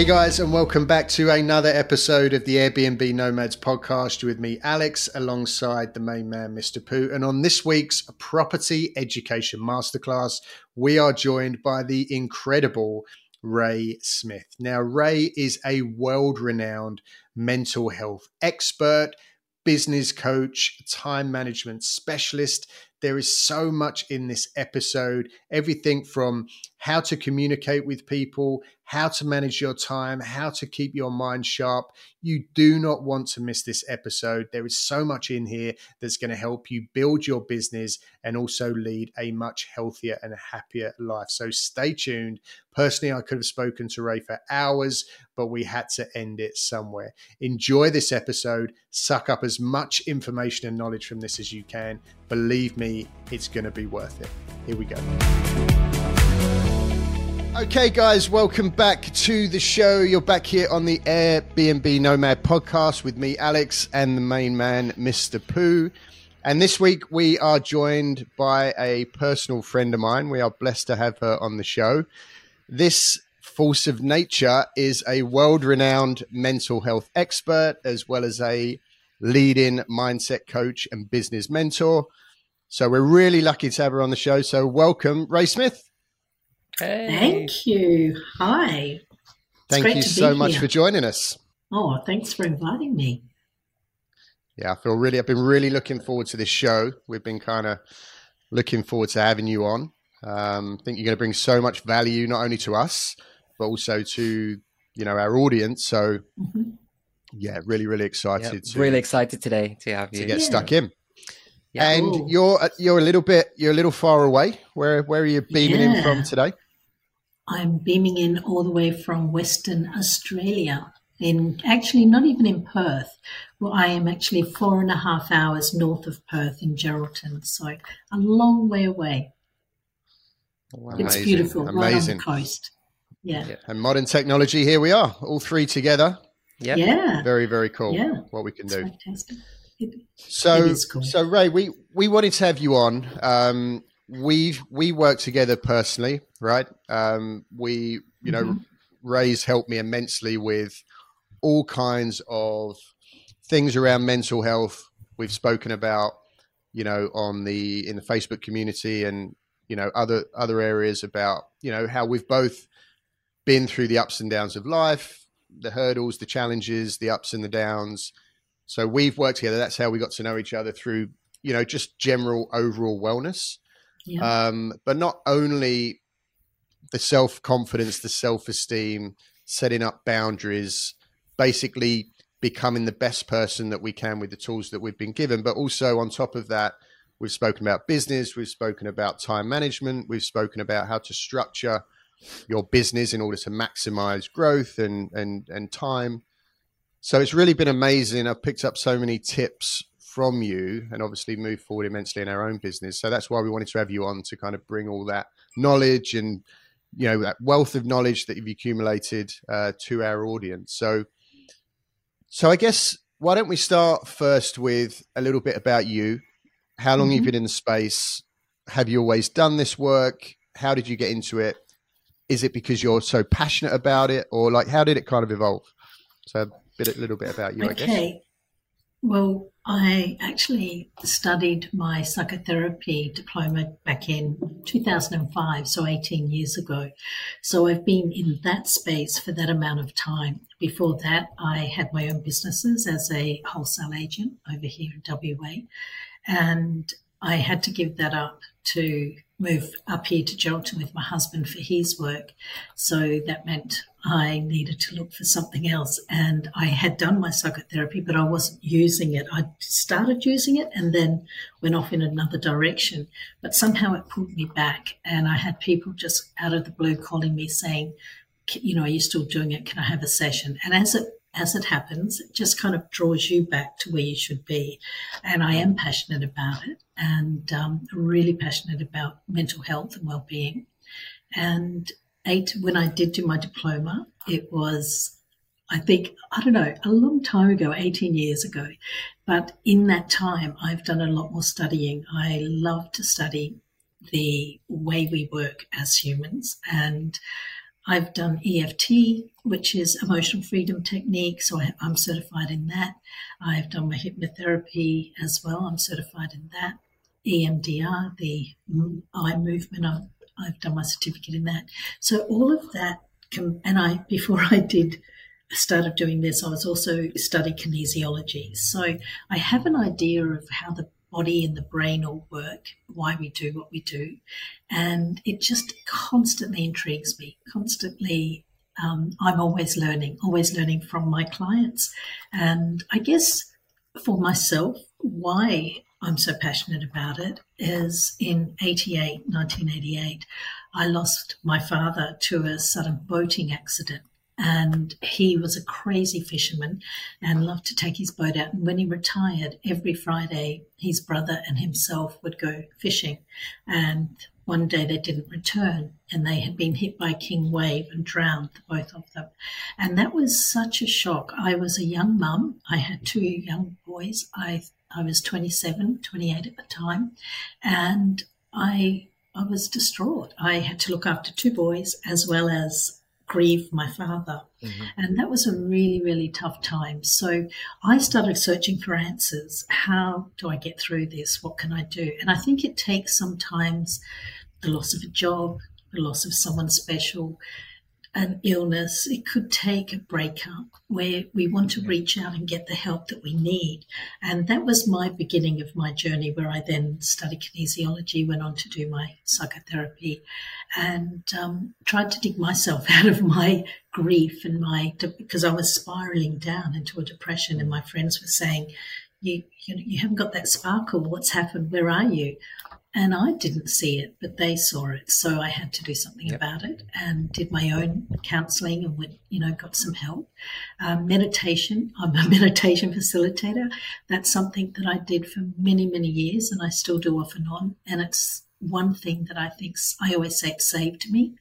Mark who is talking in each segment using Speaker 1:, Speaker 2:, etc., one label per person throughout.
Speaker 1: Hey guys, and welcome back to another episode of the Airbnb Nomads podcast. With me, Alex, alongside the main man, Mr. Pooh. And on this week's Property Education Masterclass, we are joined by the incredible Rae Smith. Now, Rae is a world renowned mental health expert, business coach, time management specialist. There is so much in this episode everything from how to communicate with people, how to manage your time, how to keep your mind sharp. You do not want to miss this episode. There is so much in here that's going to help you build your business and also lead a much healthier and happier life. So stay tuned. Personally, I could have spoken to Rae for hours, but we had to end it somewhere. Enjoy this episode. Suck up as much information and knowledge from this as you can. Believe me, it's going to be worth it. Here we go. Okay, guys, welcome back to the show. You're back here on the Airbnb Nomad podcast with me, Alex, and the main man, Mr. Pooh. And this week we are joined by a personal friend of mine. We are blessed to have her on the show. This force of nature is a world renowned mental health expert, as well as a leading mindset coach and business mentor. So we're really lucky to have her on the show. So welcome, Rae Smith.
Speaker 2: Hey. Thank you. Hi.
Speaker 1: It's Thank you so much here. for joining us.
Speaker 2: Oh, thanks for inviting me.
Speaker 1: Yeah, I feel really, I've been really looking forward to this show. We've been kind of looking forward to having you on. Um, I think you're going to bring so much value, not only to us, but also to, you know, our audience. So, mm-hmm. yeah, really, really excited.
Speaker 3: Yep, to, really excited today to have you.
Speaker 1: To get yeah. stuck in. Yeah. And Ooh. you're uh, you're a little bit you're a little far away. Where where are you beaming yeah. in from today?
Speaker 2: I'm beaming in all the way from Western Australia. In actually not even in Perth. Well, I am actually four and a half hours north of Perth in Geraldton, so a long way away. Wow. It's Amazing. beautiful, Amazing. right on the coast. Yeah. yeah.
Speaker 1: And modern technology, here we are, all three together.
Speaker 2: Yep. Yeah.
Speaker 1: Very, very cool. Yeah. What we can do. Fantastic. So, cool. so Rae, we we wanted to have you on. Um, we've we work together personally, right? Um, we, you know, mm-hmm. Rae's helped me immensely with all kinds of things around mental health. We've spoken about, you know, on the in the Facebook community and you know other other areas about you know how we've both been through the ups and downs of life, the hurdles, the challenges, the ups and the downs so we've worked together. That's how we got to know each other through, you know, just general overall wellness. Yeah. Um, but not only the self confidence, the self esteem, setting up boundaries, basically becoming the best person that we can with the tools that we've been given. But also on top of that, we've spoken about business, we've spoken about time management, we've spoken about how to structure your business in order to maximize growth and and and time. So it's really been amazing. I've picked up so many tips from you and obviously moved forward immensely in our own business. So that's why we wanted to have you on to kind of bring all that knowledge and you know that wealth of knowledge that you've accumulated uh, to our audience. So so I guess why don't we start first with a little bit about you? How long mm-hmm. you've been in the space? Have you always done this work? How did you get into it? Is it because you're so passionate about it, or like how did it kind of evolve? So bit a little bit about you, okay.
Speaker 2: Well, I actually studied my psychotherapy diploma back in 2005, so 18 years ago. So I've been in that space for that amount of time. Before that, I had my own businesses as a wholesale agent over here in WA. And I had to give that up to move up here to Geraldton with my husband for his work. So that meant I needed to look for something else. And I had done my psychotherapy, but I wasn't using it. I started using it and then went off in another direction. But somehow it pulled me back. And I had people just out of the blue calling me saying, you know, are you still doing it? Can I have a session? And as it as it happens, it just kind of draws you back to where you should be. And I am passionate about it and um, really passionate about mental health and well-being. And eight, when I did do my diploma, it was, I think, I don't know, a long time ago, 18 years ago. But in that time, I've done a lot more studying. I love to study the way we work as humans and I've done EFT, which is emotional freedom technique, so I, am certified in that. I've done my hypnotherapy as well. I'm certified in that. EMDR, the eye movement, I've, I've done my certificate in that. So all of that, can, and I before I did started doing this, I was also studying kinesiology. So I have an idea of how the body and the brain all work, why we do what we do. And it just constantly intrigues me, constantly. Um, I'm always learning, always learning from my clients. And I guess for myself, why I'm so passionate about it is in 88, 1988, I lost my father to a sudden boating accident and he was a crazy fisherman and loved to take his boat out. And when he retired, every Friday, his brother and himself would go fishing. And one day they didn't return and they had been hit by king wave and drowned, both of them. And that was such a shock. I was a young mum. I had two young boys. I, I was 27, 28 at the time. And I, I was distraught. I had to look after two boys as well as grieve my father. Mm-hmm. And that was a really, really tough time. So I started searching for answers. How do I get through this? What can I do? And I think it takes sometimes the loss of a job, the loss of someone special, an illness, it could take a breakup where we want to reach out and get the help that we need. And that was my beginning of my journey, where I then studied kinesiology, went on to do my psychotherapy, and um, tried to dig myself out of my grief and my because I was spiraling down into a depression, and my friends were saying, "You, you, you haven't got that sparkle. What's happened? Where are you?" And I didn't see it, but they saw it. So I had to do something yep. about it and did my own counseling and went, you know, got some help. Um, meditation, I'm a meditation facilitator. That's something that I did for many, many years and I still do off and on. And it's one thing that I think I always say it saved me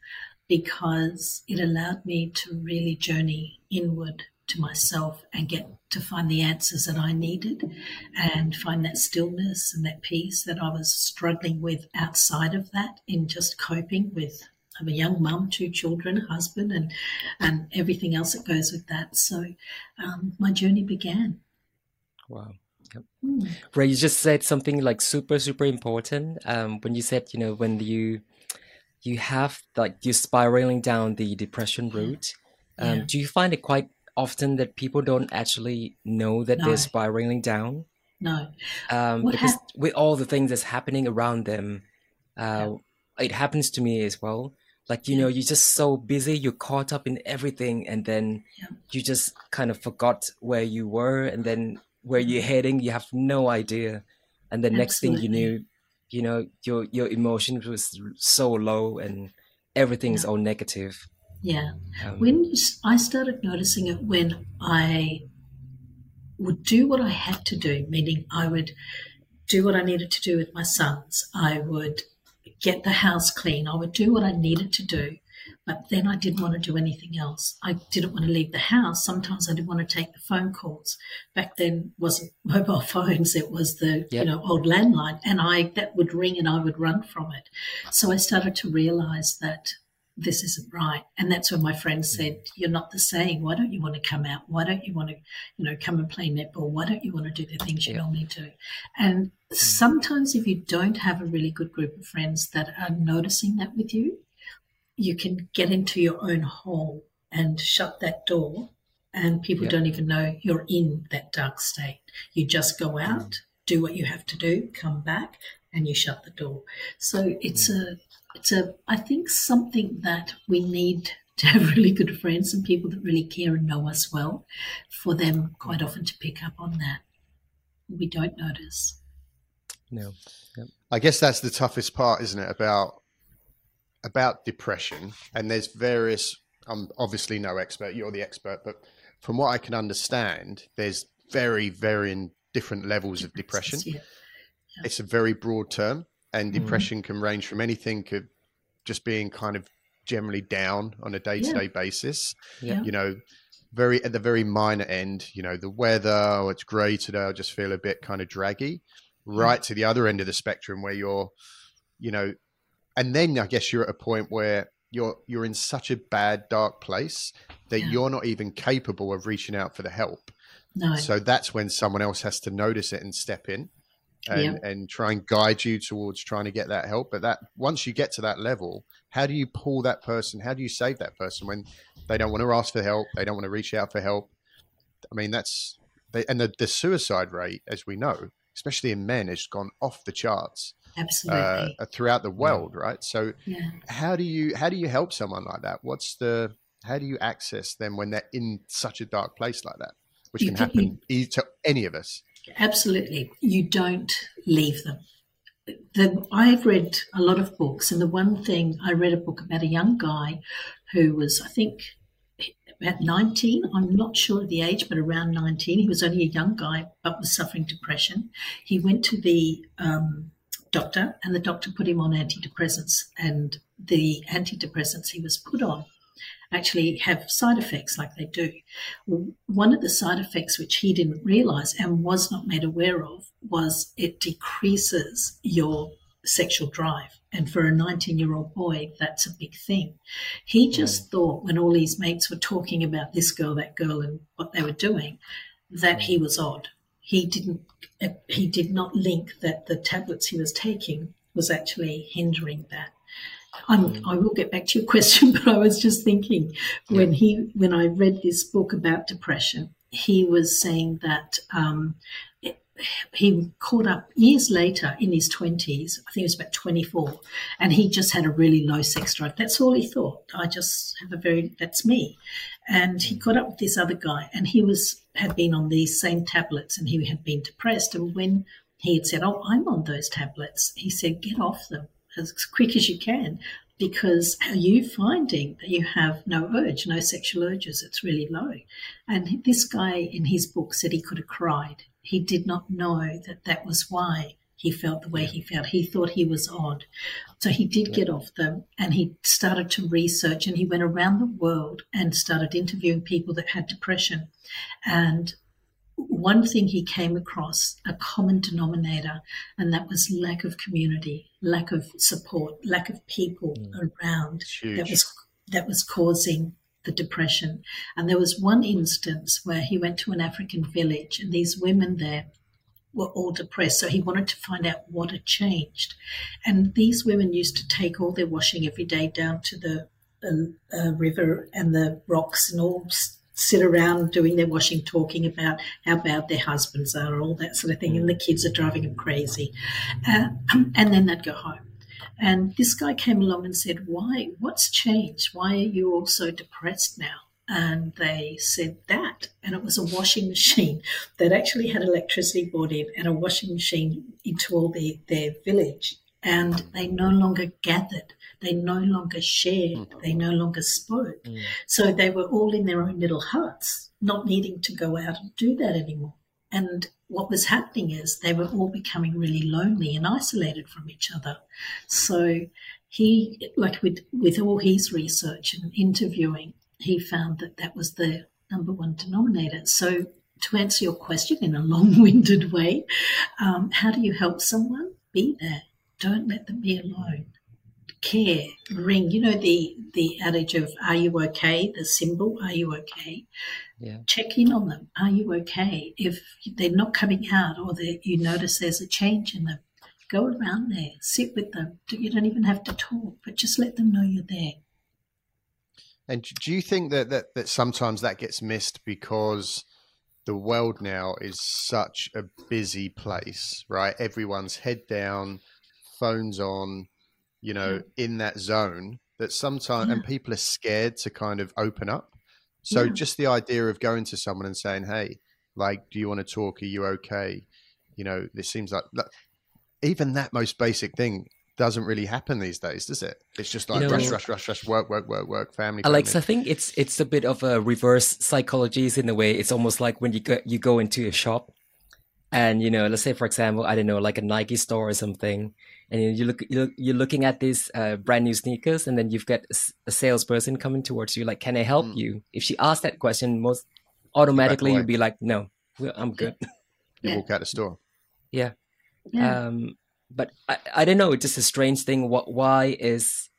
Speaker 2: because it allowed me to really journey inward to myself and get to find the answers that I needed and find that stillness and that peace that I was struggling with outside of that in just coping with I'm a young mum, two children, husband, and and everything else that goes with that. So um, my journey began.
Speaker 3: Wow. Yep. Mm. Rae, you just said something like super, super important. Um, when you said, you know, when you you have like you're spiraling down the depression route, um, yeah. do you find it quite often that people don't actually know that no. they're spiraling down.
Speaker 2: No.
Speaker 3: Um, because hap- with all the things that's happening around them, uh, yeah. it happens to me as well. Like, you yeah. know, you're just so busy, you're caught up in everything, and then yeah. you just kind of forgot where you were, and then where you're mm-hmm. heading, you have no idea. And the next thing you knew, you know, your your emotions was so low and everything's all negative.
Speaker 2: Yeah. Um, when I started noticing it when I would do what I had to do, meaning I would do what I needed to do with my sons. I would get the house clean. I would do what I needed to do. But then I didn't want to do anything else. I didn't want to leave the house. Sometimes I didn't want to take the phone calls. Back then wasn't mobile phones. It was the yep. you know old landline, and I that would ring and I would run from it. So I started to realize that this isn't right. And that's when my friend said, You're not the same. Why don't you want to come out? Why don't you want to, you know, come and play netball? Why don't you want to do the things you yeah. normally do? And sometimes if you don't have a really good group of friends that are noticing that with you, you can get into your own hole and shut that door and people yeah. don't even know you're in that dark state. You just go mm. out, do what you have to do, come back, and you shut the door. So it's mm. a it's a I think something that we need to have really good friends and people that really care and know us well, for them quite often to pick up on that. We don't notice.
Speaker 3: No. Yep.
Speaker 1: I guess that's the toughest part, isn't it? About about depression, and there's various. I'm obviously no expert. You're the expert, but from what I can understand, there's very, very different levels of depression. Yeah. Yeah. It's a very broad term and mm. depression mm. can range from anything to just being kind of generally down on a day-to-day yeah. basis yeah. you know very at the very minor end you know the weather oh it's grey today i just feel a bit kind of draggy right to the other end of the spectrum where you're you know and then i guess you're at a point where you're you're in such a bad dark place that yeah. you're not even capable of reaching out for the help. No. So that's when someone else has to notice it and step in and, yeah. and try and guide you towards trying to get that help. But that once you get to that level, how do you pull that person? How do you save that person when they don't want to ask for help? They don't want to reach out for help. I mean, that's they, and the, the suicide rate, as we know, especially in men, has gone off the charts.
Speaker 2: Absolutely.
Speaker 1: Uh, throughout the world, right? So, yeah. how do you how do you help someone like that? What's the how do you access them when they're in such a dark place like that, which you can happen you, to any of us?
Speaker 2: Absolutely, you don't leave them. The, I've read a lot of books, and the one thing I read a book about a young guy who was, I think, about 19. I'm not sure of the age, but around 19. He was only a young guy, but was suffering depression. He went to the um, doctor, and the doctor put him on antidepressants. And the antidepressants he was put on actually have side effects like they do. One of the side effects which he didn't realize and was not made aware of was it decreases your sexual drive. And for a 19 year old boy, that's a big thing. He just mm. thought when all his mates were talking about this girl, that girl, and what they were doing, that he was odd. He didn't, he did not link that the tablets he was taking was actually hindering that. Mm. i will get back to your question, but I was just thinking when he, when I read this book about depression, he was saying that um, he caught up years later in his 20s, I think he was about 24, and he just had a really low sex drive. That's all he thought. I just have a very, that's me. And he caught up with this other guy, and he was, had been on these same tablets, and he had been depressed. And when he had said, Oh, I'm on those tablets, he said, Get off them as quick as you can because are you finding that you have no urge, no sexual urges? It's really low. And this guy in his book said he could have cried he did not know that that was why he felt the way he felt. He thought he was odd. So he did get off them and he started to research and he went around the world and started interviewing people that had depression. And one thing he came across a common denominator, and that was lack of community, lack of support, lack of people mm. around that was that was causing the depression. And there was one instance where he went to an African village, and these women there were all depressed. So he wanted to find out what had changed. And these women used to take all their washing every day down to the uh, uh, river and the rocks and all sit around doing their washing, talking about how bad their husbands are, all that sort of thing. And the kids are driving them crazy. Uh, and then they'd go home. And this guy came along and said, Why? What's changed? Why are you all so depressed now? And they said that. And it was a washing machine that actually had electricity brought in and a washing machine into all the, their village. And they no longer gathered, they no longer shared, they no longer spoke. Mm. So they were all in their own little huts, not needing to go out and do that anymore. And what was happening is they were all becoming really lonely and isolated from each other. So he, like with, with all his research and interviewing, he found that that was the number one denominator. So to answer your question in a long-winded way, um, how do you help someone? Be there. Don't let them be alone. Care, ring. You know the the adage of "Are you okay?" The symbol "Are you okay?" yeah. check in on them. Are you okay? If they're not coming out or you notice there's a change in them, go around there, sit with them. You don't even have to talk, but just let them know you're there.
Speaker 1: And do you think that, that, that sometimes that gets missed because the world now is such a busy place, right? Everyone's head down, phones on, you hmm. know, yeah. in that zone that sometimes, yeah. and people are scared to kind of open up. So yeah. just the idea of going to someone and saying, "Hey, like, do you want to talk? Are you okay?" You know, this seems like, like even that most basic thing doesn't really happen these days, does it? It's just like you know, rush, rush, rush, rush, work, work, work, work, family.
Speaker 3: Alex, family. I think it's it's a bit of a reverse psychology in a way. It's almost like when you go you go into a shop, and you know, let's say for example, I don't know, like a Nike store or something, and you look you're looking at these uh, brand new sneakers and then you've got a salesperson coming towards you like can i help mm. you if she asks that question most automatically you'd be like no i'm good
Speaker 1: you walk out the store
Speaker 3: yeah, yeah. um but I, I don't know it's just a strange thing what why is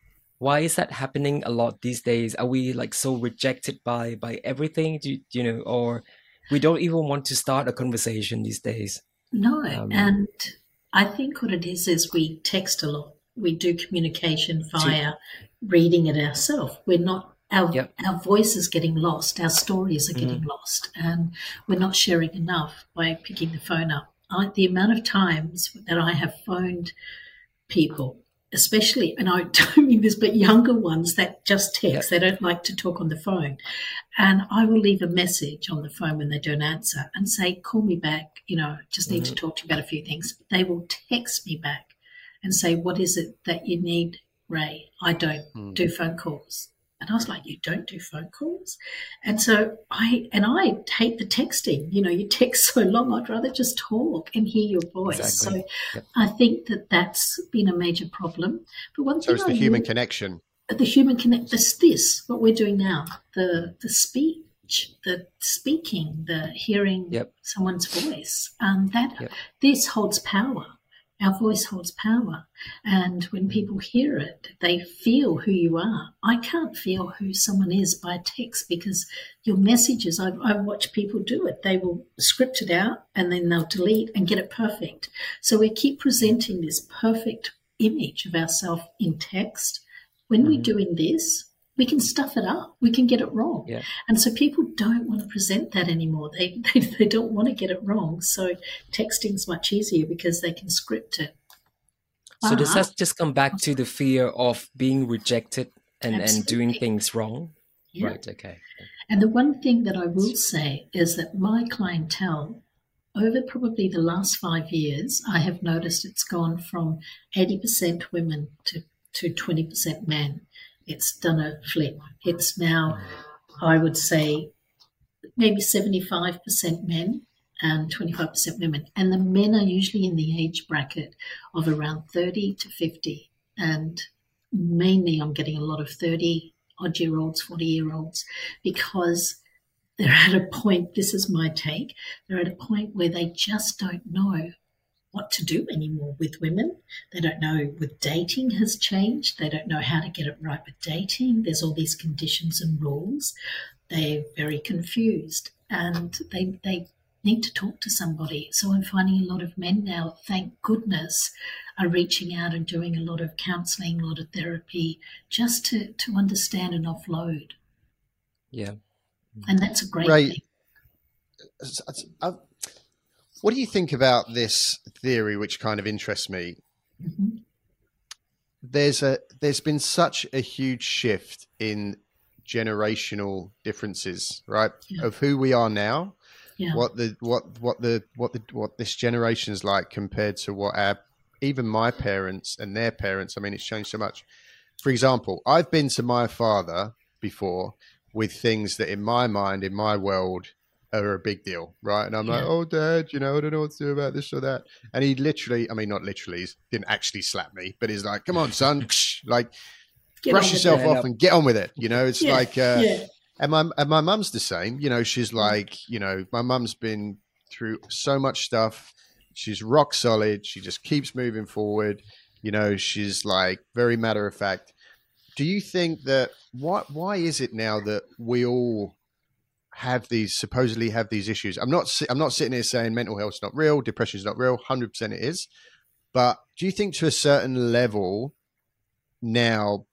Speaker 3: why is that happening a lot these days? Are we like so rejected by by everything? Do, you know, or we don't even want to start a conversation these days?
Speaker 2: No, um, and I think what it is is we text a lot. We do communication via reading it ourselves. We're not our yep. our voice is getting lost. Our stories are getting mm. lost, and we're not sharing enough by picking the phone up. I, the amount of times that I have phoned people, especially, and I don't mean this, but younger ones that just text, yep. they don't like to talk on the phone. And I will leave a message on the phone when they don't answer and say, call me back, you know, just need mm. to talk to you about a few things. They will text me back and say, what is it that you need, Rae? I don't mm. do phone calls. And I was like, you don't do phone calls? And so I, and I hate the texting. You know, you text so long, I'd rather just talk and hear your voice. Exactly. So yep. I think that that's been a major problem.
Speaker 1: But one so thing it's the I human connection.
Speaker 2: The human connect, this, this, what we're doing now, the, the speech, the speaking, the hearing
Speaker 3: yep.
Speaker 2: someone's voice, um, that yep. this holds power our voice holds power. And when people hear it, they feel who you are. I can't feel who someone is by text because your messages, I, I watch people do it. They will script it out and then they'll delete and get it perfect. So we keep presenting this perfect image of ourselves in text. When mm-hmm. we're doing this, we can stuff it up. We can get it wrong.
Speaker 3: Yeah.
Speaker 2: And so people don't want to present that anymore. They, they, they don't want to get it wrong. So texting's much easier because they can script it.
Speaker 3: So does ah. that just come back to the fear of being rejected and, and doing things wrong? Yeah. Right, okay.
Speaker 2: And the one thing that I will say is that my clientele, over probably the last five years, I have noticed it's gone from 80% women to, to 20% men it's done a flip. It's now, I would say, maybe 75% men and 25% women. And the men are usually in the age bracket of around 30 to 50. And mainly I'm getting a lot of 30 odd year olds, 40 year olds, because they're at a point, this is my take, they're at a point where they just don't know what to do anymore with women. They don't know with dating has changed. They don't know how to get it right with dating. There's all these conditions and rules. They're very confused and they, they need to talk to somebody. So I'm finding a lot of men now, thank goodness, are reaching out and doing a lot of counseling, a lot of therapy, just to, to understand and offload.
Speaker 3: Yeah.
Speaker 2: And that's a great right.
Speaker 1: thing. What do you think about this theory, which kind of interests me? Mm-hmm. There's a there's been such a huge shift in generational differences, right? Yeah. Of who we are now, yeah. what the what what the what the what this generation is like compared to what our even my parents and their parents. I mean, it's changed so much. For example, I've been to my father before with things that, in my mind, in my world, are a big deal, right? And I'm yeah. like, oh, dad, you know, I don't know what to do about this or that. And he literally, I mean, not literally, he didn't actually slap me, but he's like, come on, son, like, get brush yourself off and get on with it. You know, it's yeah. like, uh, yeah. and my and my mum's the same. You know, she's like, you know, my mum's been through so much stuff. She's rock solid. She just keeps moving forward. You know, she's like very matter of fact. Do you think that why Why is it now that we all have these supposedly have these issues. I'm not I'm not sitting here saying mental health is not real, depression is not real. Hundred percent it is. But do you think to a certain level now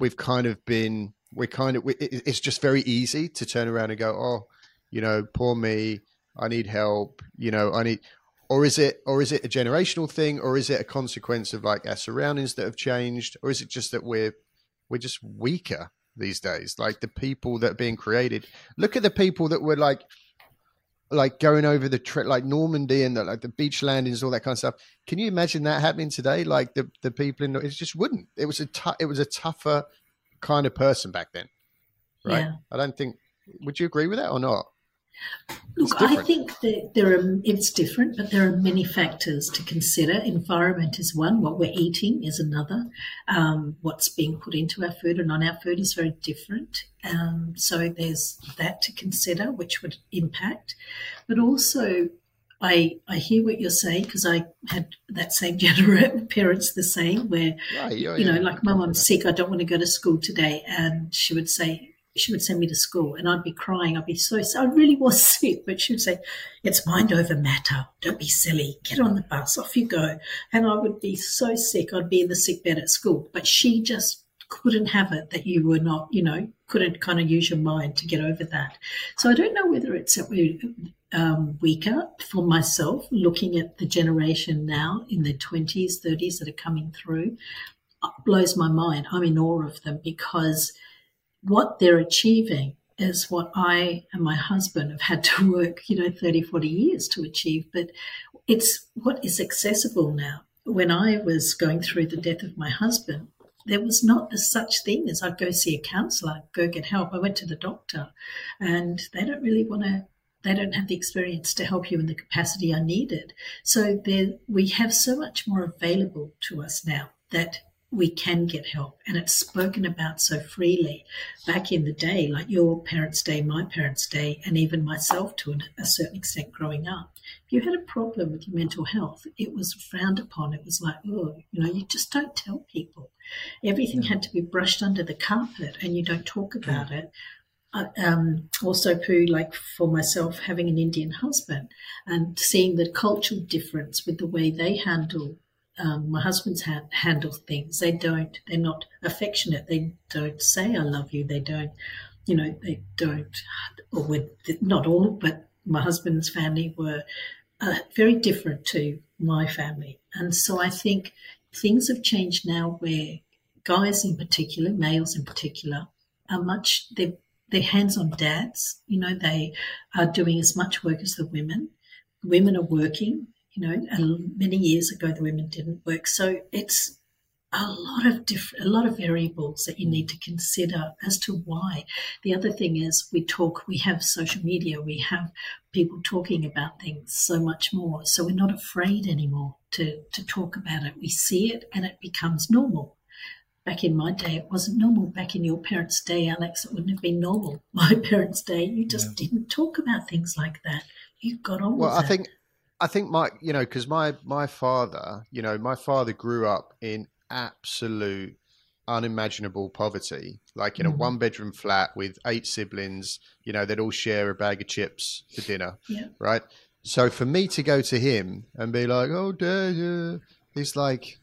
Speaker 1: we've kind of been we're kind of it's just very easy to turn around and go oh you know poor me I need help you know I need or is it or is it a generational thing or is it a consequence of like our surroundings that have changed or is it just that we're we're just weaker these days. Like the people that are being created. Look at the people that were like like going over the trip like Normandy and the, like the beach landings, all that kind of stuff. Can you imagine that happening today? Like the, the people in it just wouldn't. It was a t- it was a tougher kind of person back then, right? Yeah. I don't think. Would you agree with that or not?
Speaker 2: Look, I think that there are, it's different, but there are many factors to consider. Environment is one, what we're eating is another. Um, what's being put into our food and on our food is very different. Um, so there's that to consider, which would impact. But also, I, I hear what you're saying because I had that same generation parents the same where right, you know like mum I'm sick I don't want to go to school today and she would say she would send me to school and I'd be crying. I'd be so I really was sick but she would say it's mind over matter. Don't be silly. Get on the bus. Off you go. And I would be so sick. I'd be in the sick bed at school but she just couldn't have it that you were not, you know, couldn't kind of use your mind to get over that. So I don't know whether it's um, weaker for myself, looking at the generation now in their 20s, 30s that are coming through, blows my mind. I'm in awe of them because what they're achieving is what I and my husband have had to work, you know, 30, 40 years to achieve. But it's what is accessible now. When I was going through the death of my husband, there was not a such thing as I'd go see a counsellor, go get help. I went to the doctor, and they don't really want to. They don't have the experience to help you in the capacity I needed. So there, we have so much more available to us now that we can get help. And it's spoken about so freely back in the day like your parents day my parents day and even myself to a certain extent growing up. If you had a problem with your mental health it was frowned upon. It was like oh you know you just don't tell people. Everything had to be brushed under the carpet and you don't talk about it. Uh, um, also Pooh like for myself having an indian husband and seeing the cultural difference with the way they handle um, my husband's ha- handle things. They don't. They're not affectionate. They don't say "I love you." They don't. You know, they don't. Or with not all, but my husband's family were uh, very different to my family, and so I think things have changed now, where guys in particular, males in particular, are much. They're they're hands-on dads. You know, they are doing as much work as the women. Women are working you know, many years ago the women didn't work. So it's a lot of different, a lot of variables that you need to consider as to why. The other thing is we talk, we have social media, we have people talking about things so much more. So we're not afraid anymore to, to talk about it. We see it and it becomes normal. Back in my day, it wasn't normal. Back in your parents' day, Alex, it wouldn't have been normal. My parents' day, you just yeah. didn't talk about things like that. You got on
Speaker 1: well,
Speaker 2: I
Speaker 1: think I think my, you know, because my my father, you know, my father grew up in absolute unimaginable poverty, like in mm-hmm. a one bedroom flat with eight siblings. You know, they'd all share a bag of chips for dinner,
Speaker 2: yeah.
Speaker 1: right? So for me to go to him and be like, "Oh, dad," he's like,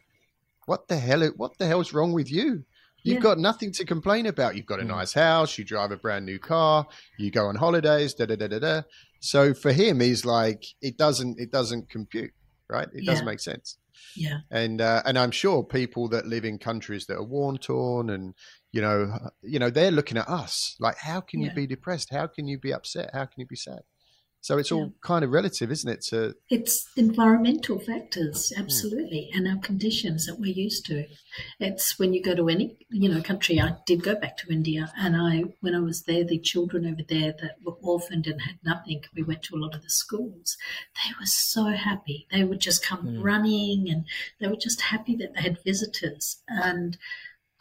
Speaker 1: "What the hell? What the hell's wrong with you? You've yeah. got nothing to complain about. You've got a mm. nice house. You drive a brand new car. You go on holidays. Da da da da da." So for him, he's like, it doesn't, it doesn't compute, right? It yeah. doesn't make sense.
Speaker 2: Yeah.
Speaker 1: And uh, and I'm sure people that live in countries that are war torn and you know you know they're looking at us like, how can yeah. you be depressed? How can you be upset? How can you be sad? So it's all kind of relative, isn't it? To
Speaker 2: it's environmental factors, absolutely, mm. and our conditions that we're used to. It's when you go to any you know country. I did go back to India, and I when I was there, the children over there that were orphaned and had nothing. We went to a lot of the schools. They were so happy. They would just come mm. running, and they were just happy that they had visitors and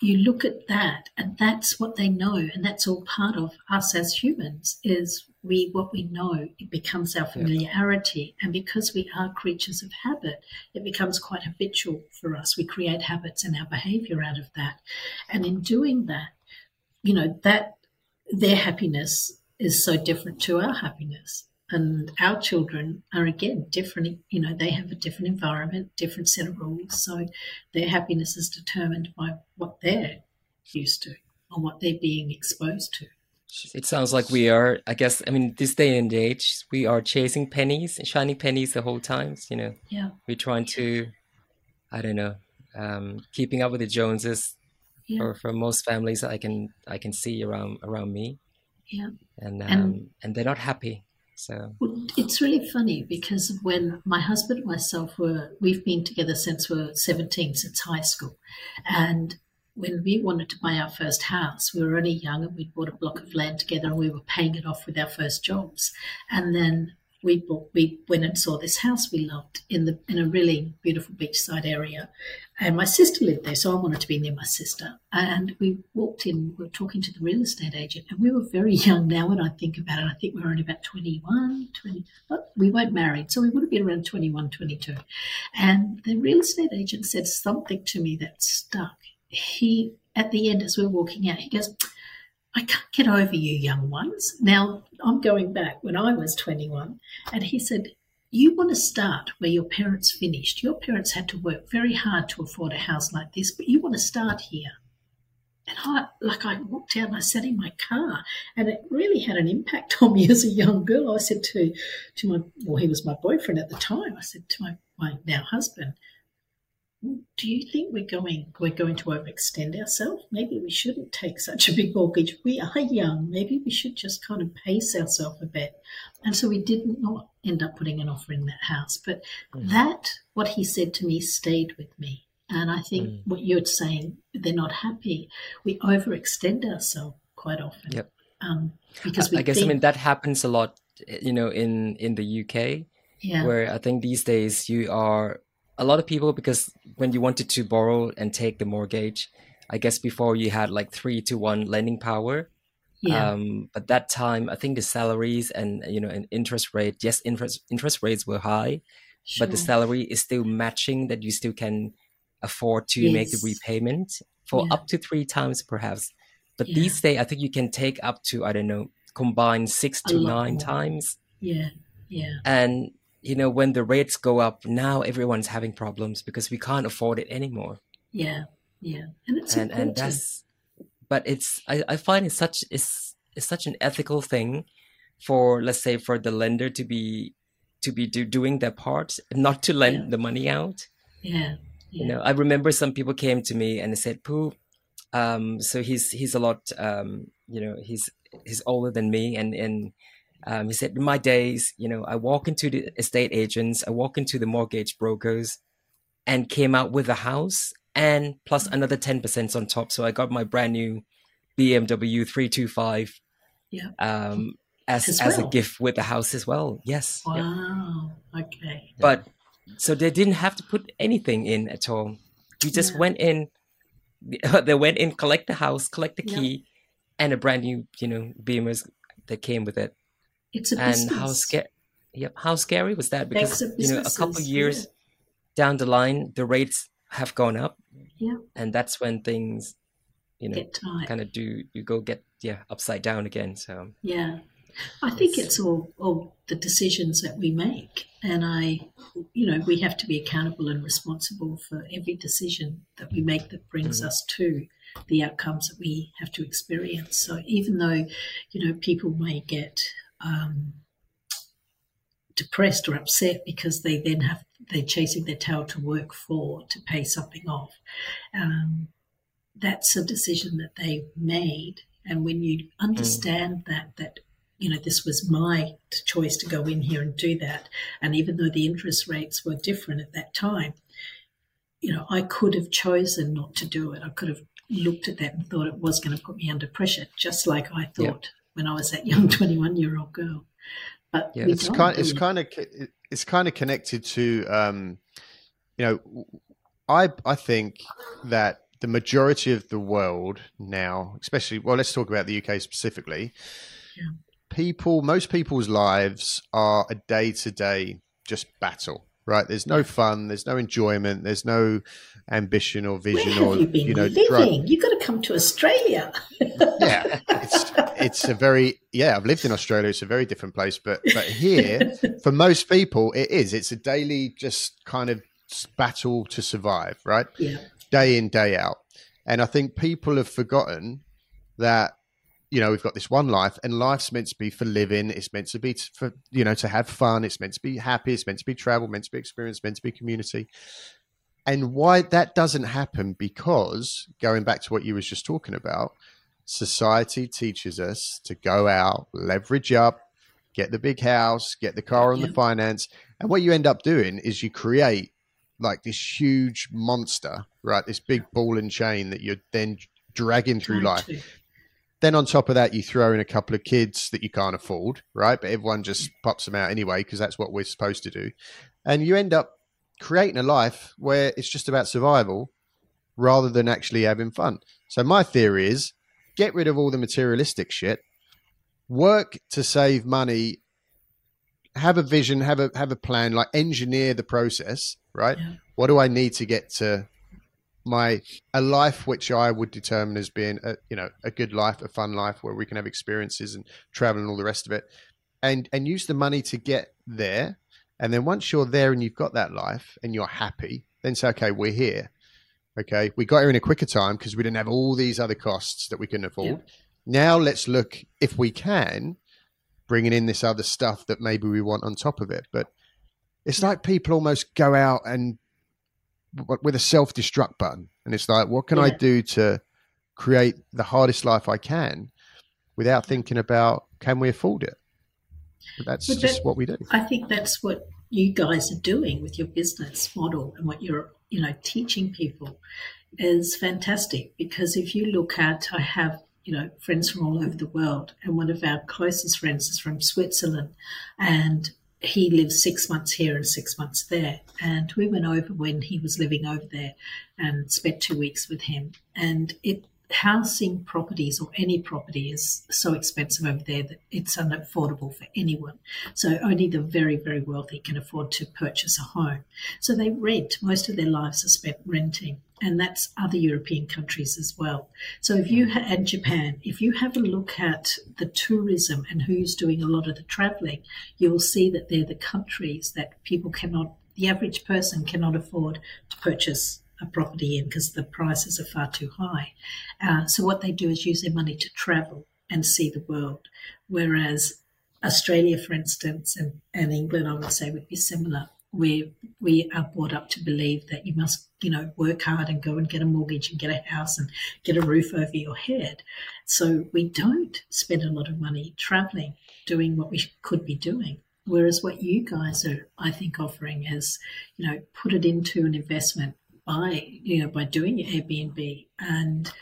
Speaker 2: you look at that and that's what they know and that's all part of us as humans is we what we know it becomes our familiarity. And because we are creatures of habit it becomes quite habitual for us. We create habits and our behavior out of that. And in doing that you know that their happiness is so different to our happiness. And our children are again different you know they have a different environment different set of rules. So their happiness is determined by what they're used to or what they're being exposed to
Speaker 3: it sounds like we are i guess i mean this day and age we are chasing pennies shiny pennies the whole time you know.
Speaker 2: Yeah.
Speaker 3: We're trying to i don't know um keeping up with the joneses yeah. for for most families i can i can see around around me.
Speaker 2: Yeah.
Speaker 3: And um and, and they're not happy so.
Speaker 2: It's really funny because when my husband and myself were, we've been together since we are 17, since high school. And when we wanted to buy our first house, we were only young and we'd bought a block of land together and we were paying it off with our first jobs. And then we bought, we went and saw this house we loved in the in a really beautiful beachside area, and my sister lived there, so I wanted to be near my sister. And we walked in, we were talking to the real estate agent, and we were very young now. When I think about it, I think we were only about 21, 20. But we weren't married, so we would have been around 21, 22. And the real estate agent said something to me that stuck. He at the end, as we were walking out, he goes I can't get over you young ones. Now, I'm going back when I was 21, and he said, You want to start where your parents finished. Your parents had to work very hard to afford a house like this, but you want to start here. And I, like, I walked out and I sat in my car, and it really had an impact on me as a young girl. I said to, to my, well, he was my boyfriend at the time. I said to my, my now husband, do you think we're going we're going to overextend ourselves? Maybe we shouldn't take such a big mortgage. We are young. Maybe we should just kind of pace ourselves a bit. And so we did not end up putting an offer in that house. But mm. that what he said to me stayed with me. And I think mm. what you're saying, they're not happy. We overextend ourselves quite often.
Speaker 3: Yep.
Speaker 2: Um, because I
Speaker 3: guess
Speaker 2: think,
Speaker 3: I mean that happens a lot, you know, in in the UK,
Speaker 2: yeah.
Speaker 3: where I think these days you are a lot of people because when you wanted to borrow and take the mortgage, I guess before you had like three to one lending power.
Speaker 2: Yeah.
Speaker 3: Um, but that time, I think the salaries and you know an interest rate, yes, interest interest rates were high, sure. but the salary is still matching that you still can afford to yes. make the repayment for yeah. up to three times perhaps. But yeah. these days, I think you can take up to I don't know combine six to nine more. times.
Speaker 2: Yeah, yeah.
Speaker 3: And you know, when the rates go up, now everyone's having problems because we can't afford it anymore.
Speaker 2: Yeah, yeah,
Speaker 3: and it's and, and that's, but it's I, I find it's such it's it's such an ethical thing for let's say for the lender to be to be do, doing their part, not to lend
Speaker 2: yeah.
Speaker 3: the money out.
Speaker 2: Yeah, yeah,
Speaker 3: you know, I remember some people came to me and they said, "Pooh, um, so he's he's a lot, um, you know, he's he's older than me, and and um, he said, in my days, you know, I walk into the estate agents, I walk into the mortgage brokers and came out with a house and plus another 10% on top. So I got my brand new BMW 325
Speaker 2: yeah.
Speaker 3: um, as, as, as well. a gift with the house as well. Yes.
Speaker 2: Wow. Okay.
Speaker 3: But so they didn't have to put anything in at all. We just yeah. went in, they went in, collect the house, collect the key, yeah. and a brand new, you know, Beamers that came with it.
Speaker 2: It's a
Speaker 3: and
Speaker 2: business.
Speaker 3: how scary yep how scary was that because you know a couple years yeah. down the line the rates have gone up
Speaker 2: yeah
Speaker 3: and that's when things you know kind of do you go get yeah upside down again so
Speaker 2: yeah I think it's all, all the decisions that we make. And I, you know, we have to be accountable and responsible for every decision that we make that brings mm-hmm. us to the outcomes that we have to experience. So even though, you know, people may get um, depressed or upset because they then have they're chasing their tail to work for to pay something off. Um, that's a decision that they made, and when you understand mm. that that you know this was my choice to go in here and do that, and even though the interest rates were different at that time, you know I could have chosen not to do it. I could have looked at that and thought it was going to put me under pressure, just like I thought when I was that young 21 year old girl. But
Speaker 1: yeah, it's kind, it's kind of it's kind of connected to um, you know I I think that the majority of the world now, especially well, let's talk about the UK specifically.
Speaker 2: Yeah.
Speaker 1: People, most people's lives are a day to day just battle right? There's no fun, there's no enjoyment, there's no ambition or vision
Speaker 2: Where
Speaker 1: or
Speaker 2: you, been
Speaker 1: you know.
Speaker 2: Living? You've got to come to Australia.
Speaker 1: yeah, it's it's a very yeah. I've lived in Australia. It's a very different place, but but here, for most people, it is. It's a daily just kind of battle to survive, right?
Speaker 2: Yeah.
Speaker 1: Day in, day out, and I think people have forgotten that you know we've got this one life and life's meant to be for living it's meant to be for you know to have fun it's meant to be happy it's meant to be travel meant to be experience meant to be community and why that doesn't happen because going back to what you was just talking about society teaches us to go out leverage up get the big house get the car on yeah. the finance and what you end up doing is you create like this huge monster right this big ball and chain that you're then dragging through life Then on top of that, you throw in a couple of kids that you can't afford, right? But everyone just pops them out anyway because that's what we're supposed to do, and you end up creating a life where it's just about survival rather than actually having fun. So my theory is get rid of all the materialistic shit, work to save money, have a vision, have a have a plan, like engineer the process, right? Yeah. What do I need to get to my a life which I would determine as being a you know a good life, a fun life where we can have experiences and travel and all the rest of it, and and use the money to get there. And then once you're there and you've got that life and you're happy, then say, okay, we're here. Okay, we got here in a quicker time because we didn't have all these other costs that we couldn't afford. Yeah. Now let's look if we can bringing in this other stuff that maybe we want on top of it. But it's like people almost go out and with a self destruct button, and it's like, what can yeah. I do to create the hardest life I can without thinking about can we afford it? But that's but just what we do.
Speaker 2: I think that's what you guys are doing with your business model and what you're you know teaching people is fantastic because if you look at I have you know friends from all over the world and one of our closest friends is from Switzerland and he lives six months here and six months there. And we went over when he was living over there and spent two weeks with him. And it housing properties or any property is so expensive over there that it's unaffordable for anyone. So only the very, very wealthy can afford to purchase a home. So they rent. Most of their lives are spent renting. And that's other European countries as well. So if you ha- and Japan, if you have a look at the tourism and who's doing a lot of the traveling, you will see that they're the countries that people cannot, the average person cannot afford to purchase a property in because the prices are far too high. Uh, so what they do is use their money to travel and see the world. Whereas Australia, for instance, and, and England, I would say would be similar. We we are brought up to believe that you must, you know, work hard and go and get a mortgage and get a house and get a roof over your head. So we don't spend a lot of money traveling, doing what we could be doing. Whereas what you guys are, I think, offering is, you know, put it into an investment by you know by doing your Airbnb and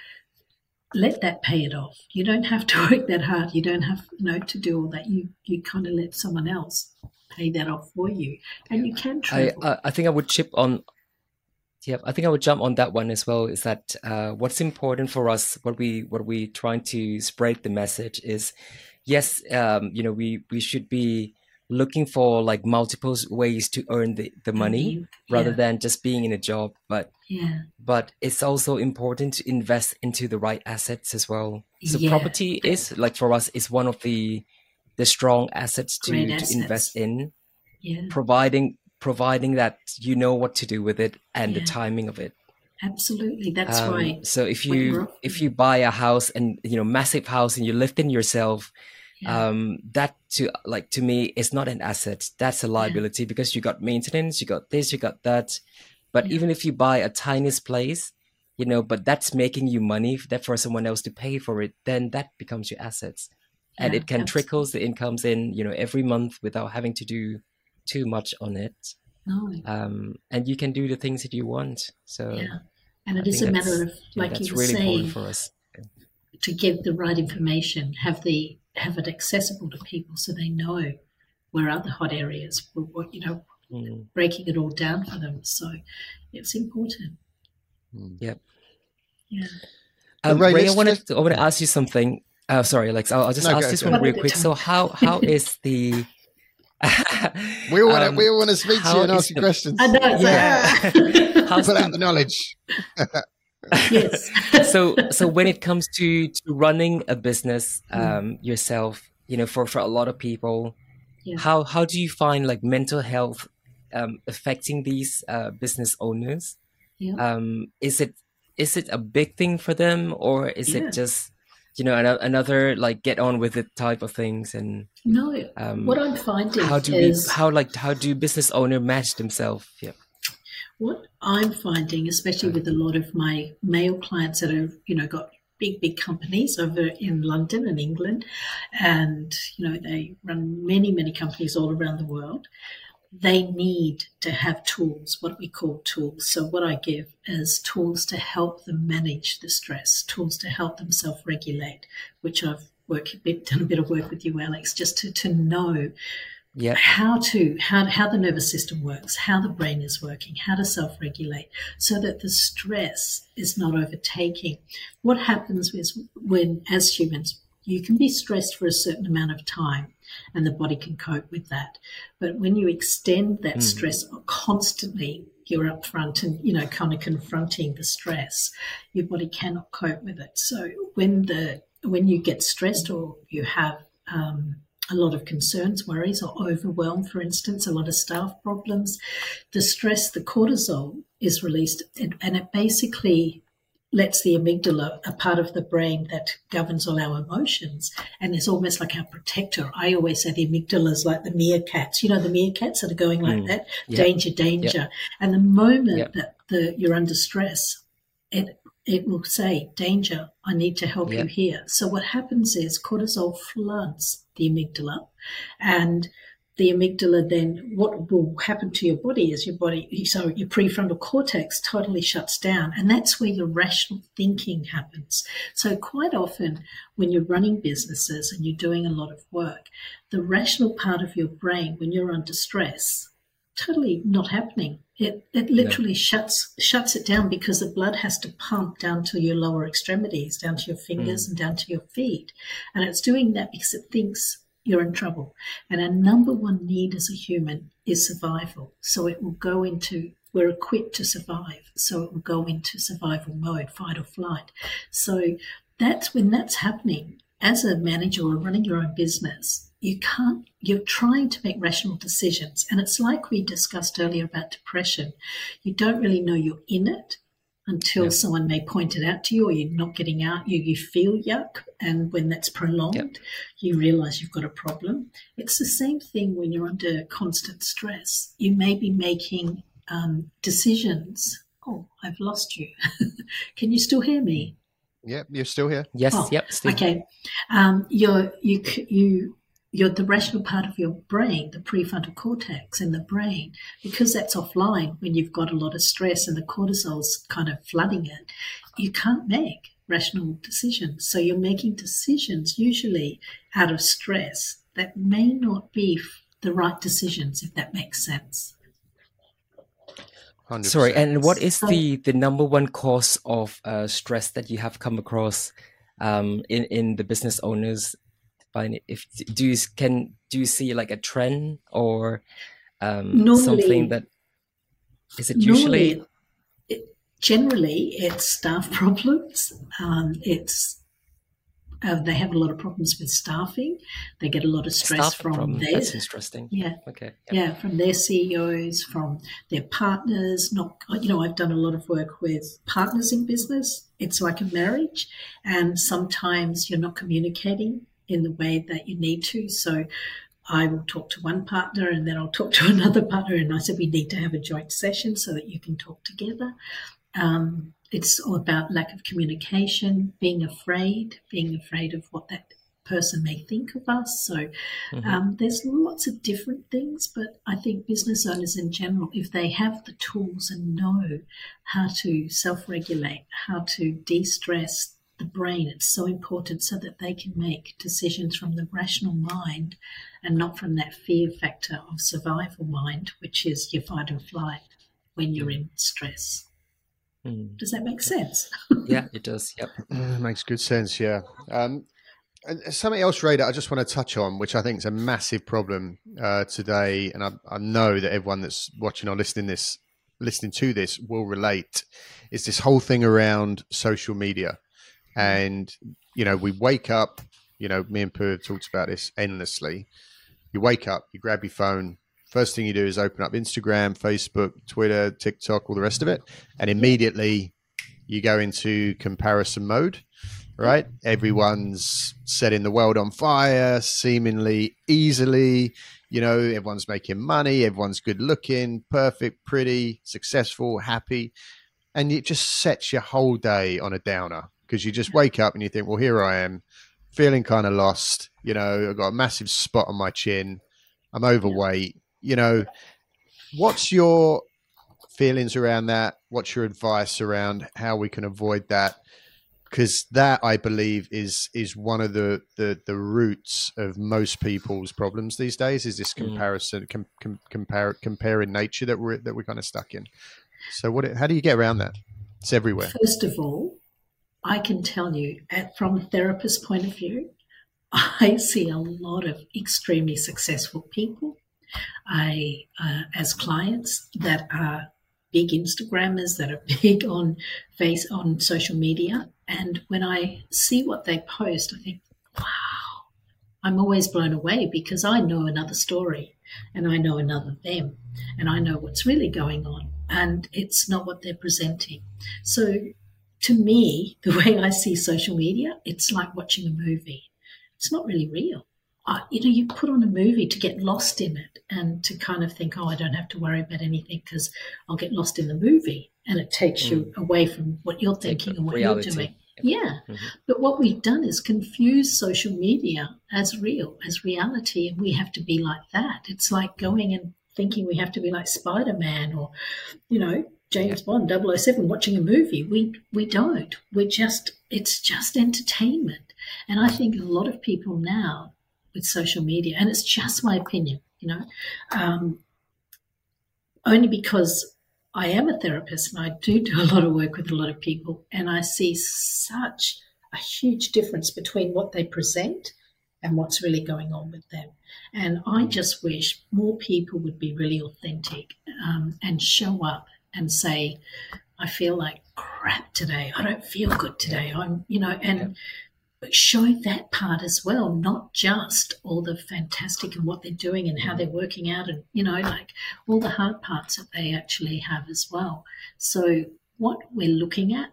Speaker 2: let that pay it off. You don't have to work that hard. You don't have you know to do all that. You you kind of let someone else pay that off for you, and you can travel.
Speaker 3: I I think I would chip on. Yeah, I think I would jump on that one as well. Is that uh, what's important for us? What we what we trying to spread the message is, yes, um, you know, we we should be looking for like multiple ways to earn the, the money mm-hmm. rather yeah. than just being in a job but
Speaker 2: yeah
Speaker 3: but it's also important to invest into the right assets as well so yeah. property is like for us is one of the the strong assets to, to invest in
Speaker 2: yeah.
Speaker 3: providing providing that you know what to do with it and the timing of it
Speaker 2: absolutely that's um, right
Speaker 3: so if you if you buy a house and you know massive house and you live in yourself yeah. um that to like to me is not an asset that's a liability yeah. because you got maintenance you got this you got that but yeah. even if you buy a tiniest place you know but that's making you money that for someone else to pay for it then that becomes your assets and it can absolutely. trickles the incomes in you know every month without having to do too much on it
Speaker 2: no.
Speaker 3: um and you can do the things that you want so
Speaker 2: yeah and it I is a matter of like you were really saying for us to give the right information have the have it accessible to people so they know where are the hot areas, what you know, mm. breaking it all down for them. So it's important.
Speaker 3: Mm. Yep.
Speaker 2: Yeah.
Speaker 3: Um, Rae, Rae I wanted to, I want to ask you something. Uh, sorry, Alex. I'll, I'll just no, ask go, this go. one real quick. So how how is the
Speaker 1: we want to um, we want to speak to you and ask you questions.
Speaker 2: I know.
Speaker 3: Yeah.
Speaker 1: How's Put the, out the knowledge.
Speaker 2: yes.
Speaker 3: so so when it comes to to running a business hmm. um, mm. yourself, you know, for for a lot of people, yeah. how how do you find like mental health um, affecting these uh, business owners?
Speaker 2: Yeah.
Speaker 3: Um, is it is it a big thing for them, or is yeah. it just you know another like get on with it type of things and
Speaker 2: no um, what i'm finding
Speaker 3: how do
Speaker 2: is,
Speaker 3: we, how like how do business owner manage themselves yeah
Speaker 2: what I'm finding, especially with a lot of my male clients that have, you know, got big, big companies over in London and England, and, you know, they run many, many companies all around the world. they need to have tools, what we call tools. So, what I give is tools to help them manage the stress, tools to help them self regulate, which I've worked, done a bit of work with you, Alex, just to, to know
Speaker 3: yep.
Speaker 2: how to how, how the nervous system works, how the brain is working, how to self regulate, so that the stress is not overtaking. What happens is when, as humans, you can be stressed for a certain amount of time and the body can cope with that. But when you extend that mm. stress constantly, you're up front and, you know, kind of confronting the stress, your body cannot cope with it. So when the when you get stressed or you have um, a lot of concerns, worries, or overwhelm, for instance, a lot of staff problems, the stress, the cortisol is released, and, and it basically lets the amygdala, a part of the brain that governs all our emotions, and is almost like our protector. I always say the amygdala is like the meerkats. You know, the meerkats that are going like mm. that, yep. danger, danger. Yep. And the moment yep. that the, you're under stress, it it will say, danger, I need to help you here. So what happens is cortisol floods the amygdala. And the amygdala then what will happen to your body is your body so your prefrontal cortex totally shuts down. And that's where your rational thinking happens. So quite often when you're running businesses and you're doing a lot of work the rational part of your brain when you're under stress totally not happening it it literally shuts shuts it down because the blood has to pump down to your lower extremities down to your fingers mm. and down to your feet and it's doing that because it thinks you're in trouble. And our number one need as a human is survival. So it will go into, we're equipped to survive. So it will go into survival mode, fight or flight. So that's when that's happening. As a manager or running your own business, you can't, you're trying to make rational decisions. And it's like we discussed earlier about depression. You don't really know you're in it until yep. someone may point it out to you or you're not getting out you you feel yuck and when that's prolonged yep. you realize you've got a problem it's the same thing when you're under constant stress you may be making um, decisions oh i've lost you can you still hear me
Speaker 1: Yep, you're still here.
Speaker 3: Yes, oh, yep.
Speaker 2: Still. Okay, um, you're you you your the rational part of your brain, the prefrontal cortex in the brain, because that's offline when you've got a lot of stress and the cortisol's kind of flooding it, you can't make rational decisions. So you're making decisions usually out of stress that may not be the right decisions, if that makes sense.
Speaker 3: 100%. Sorry, and what is the the number one cause of uh, stress that you have come across um, in in the business owners? Find if do you can do you see like a trend or um, normally, something that is it usually?
Speaker 2: Normally, it, generally it's staff problems. Um, it's uh, they have a lot of problems with staffing. They get a lot of stress from
Speaker 3: problem.
Speaker 2: their.
Speaker 3: That's interesting.
Speaker 2: Yeah.
Speaker 3: Okay.
Speaker 2: Yeah. yeah, from their CEOs, from their partners. Not, you know, I've done a lot of work with partners in business. It's like a marriage, and sometimes you're not communicating in the way that you need to. So I will talk to one partner and then I'll talk to another partner. And I said, we need to have a joint session so that you can talk together. Um, it's all about lack of communication, being afraid, being afraid of what that person may think of us. So mm-hmm. um, there's lots of different things, but I think business owners in general, if they have the tools and know how to self regulate, how to de stress the brain. It's so important so that they can make decisions from the rational mind and not from that fear factor of survival mind, which is your fight or flight when you're in stress. Mm. Does that make sense?
Speaker 3: yeah, it does. Yep.
Speaker 1: It makes good sense. Yeah. Um, and something else, Rae, that I just want to touch on, which I think is a massive problem uh, today, and I, I, know that everyone that's watching or listening this, listening to this, will relate, is this whole thing around social media. And, you know, we wake up, you know, me and Pooh have talked about this endlessly. You wake up, you grab your phone. First thing you do is open up Instagram, Facebook, Twitter, TikTok, all the rest of it. And immediately you go into comparison mode, right? Everyone's setting the world on fire seemingly easily. You know, everyone's making money, everyone's good looking, perfect, pretty, successful, happy. And it just sets your whole day on a downer because you just wake up and you think, well, here I am, feeling kind of lost. You know, I've got a massive spot on my chin. I'm overweight. You know, what's your feelings around that? What's your advice around how we can avoid that? Because that, I believe, is is one of the, the the roots of most people's problems these days. Is this mm. comparison, mm. com, com, compare, comparing nature that we're that we're kind of stuck in. So, what? How do you get around that? It's everywhere.
Speaker 2: First of all, I can tell you, at, from a therapist's point of view, I see a lot of extremely successful people. I, uh, as clients that are big Instagrammers, that are big on face on social media, and when I see what they post, I think, wow, I'm always blown away because I know another story, and I know another them, and I know what's really going on, and it's not what they're presenting. So, to me, the way I see social media, it's like watching a movie it's not really real. Uh, you know, you put on a movie to get lost in it and to kind of think, oh, I don't have to worry about anything because I'll get lost in the movie. And it takes mm. you away from what you're thinking and what reality. you're doing. Yeah. Mm-hmm. But what we've done is confuse social media as real, as reality. And we have to be like that. It's like going and thinking we have to be like Spider Man or, you know, James Bond 007 watching a movie. We we don't. We're just it's just entertainment. And I think a lot of people now with social media, and it's just my opinion, you know, um, only because I am a therapist and I do do a lot of work with a lot of people, and I see such a huge difference between what they present and what's really going on with them. And I just wish more people would be really authentic um, and show up and say, I feel like crap today. I don't feel good today. I'm, you know, and but show that part as well, not just all the fantastic and what they're doing and how they're working out and, you know, like all the hard parts that they actually have as well. So, what we're looking at,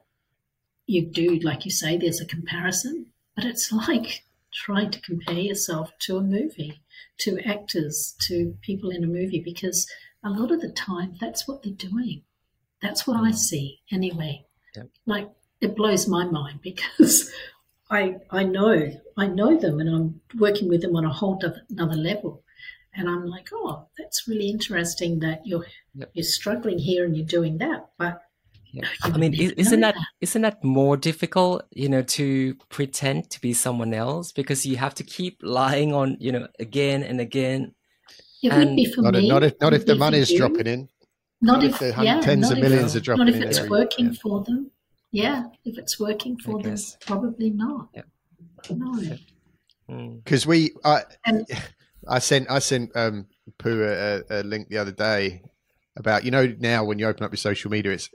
Speaker 2: you do, like you say, there's a comparison, but it's like trying to compare yourself to a movie, to actors, to people in a movie, because a lot of the time that's what they're doing. That's what I mm. see anyway. Yep. Like it blows my mind because I I know I know them and I'm working with them on a whole another level, and I'm like, oh, that's really interesting that you're yep. you're struggling here and you're doing that, but.
Speaker 3: Yeah. I mean, isn't that, that isn't that more difficult, you know, to pretend to be someone else because you have to keep lying on, you know, again and again.
Speaker 2: It and would be for
Speaker 1: not
Speaker 2: me.
Speaker 1: If, not if not if the money's dropping in.
Speaker 2: Not, not if, if yeah, tens of millions
Speaker 1: if, are dropping
Speaker 2: Not if it's working yeah. for them. Yeah, if it's working for them, probably not. Yeah. No.
Speaker 1: Because hmm. we, I, and, I sent, I sent um, Pooh a, a, link the other day about you know now when you open up your social media, it's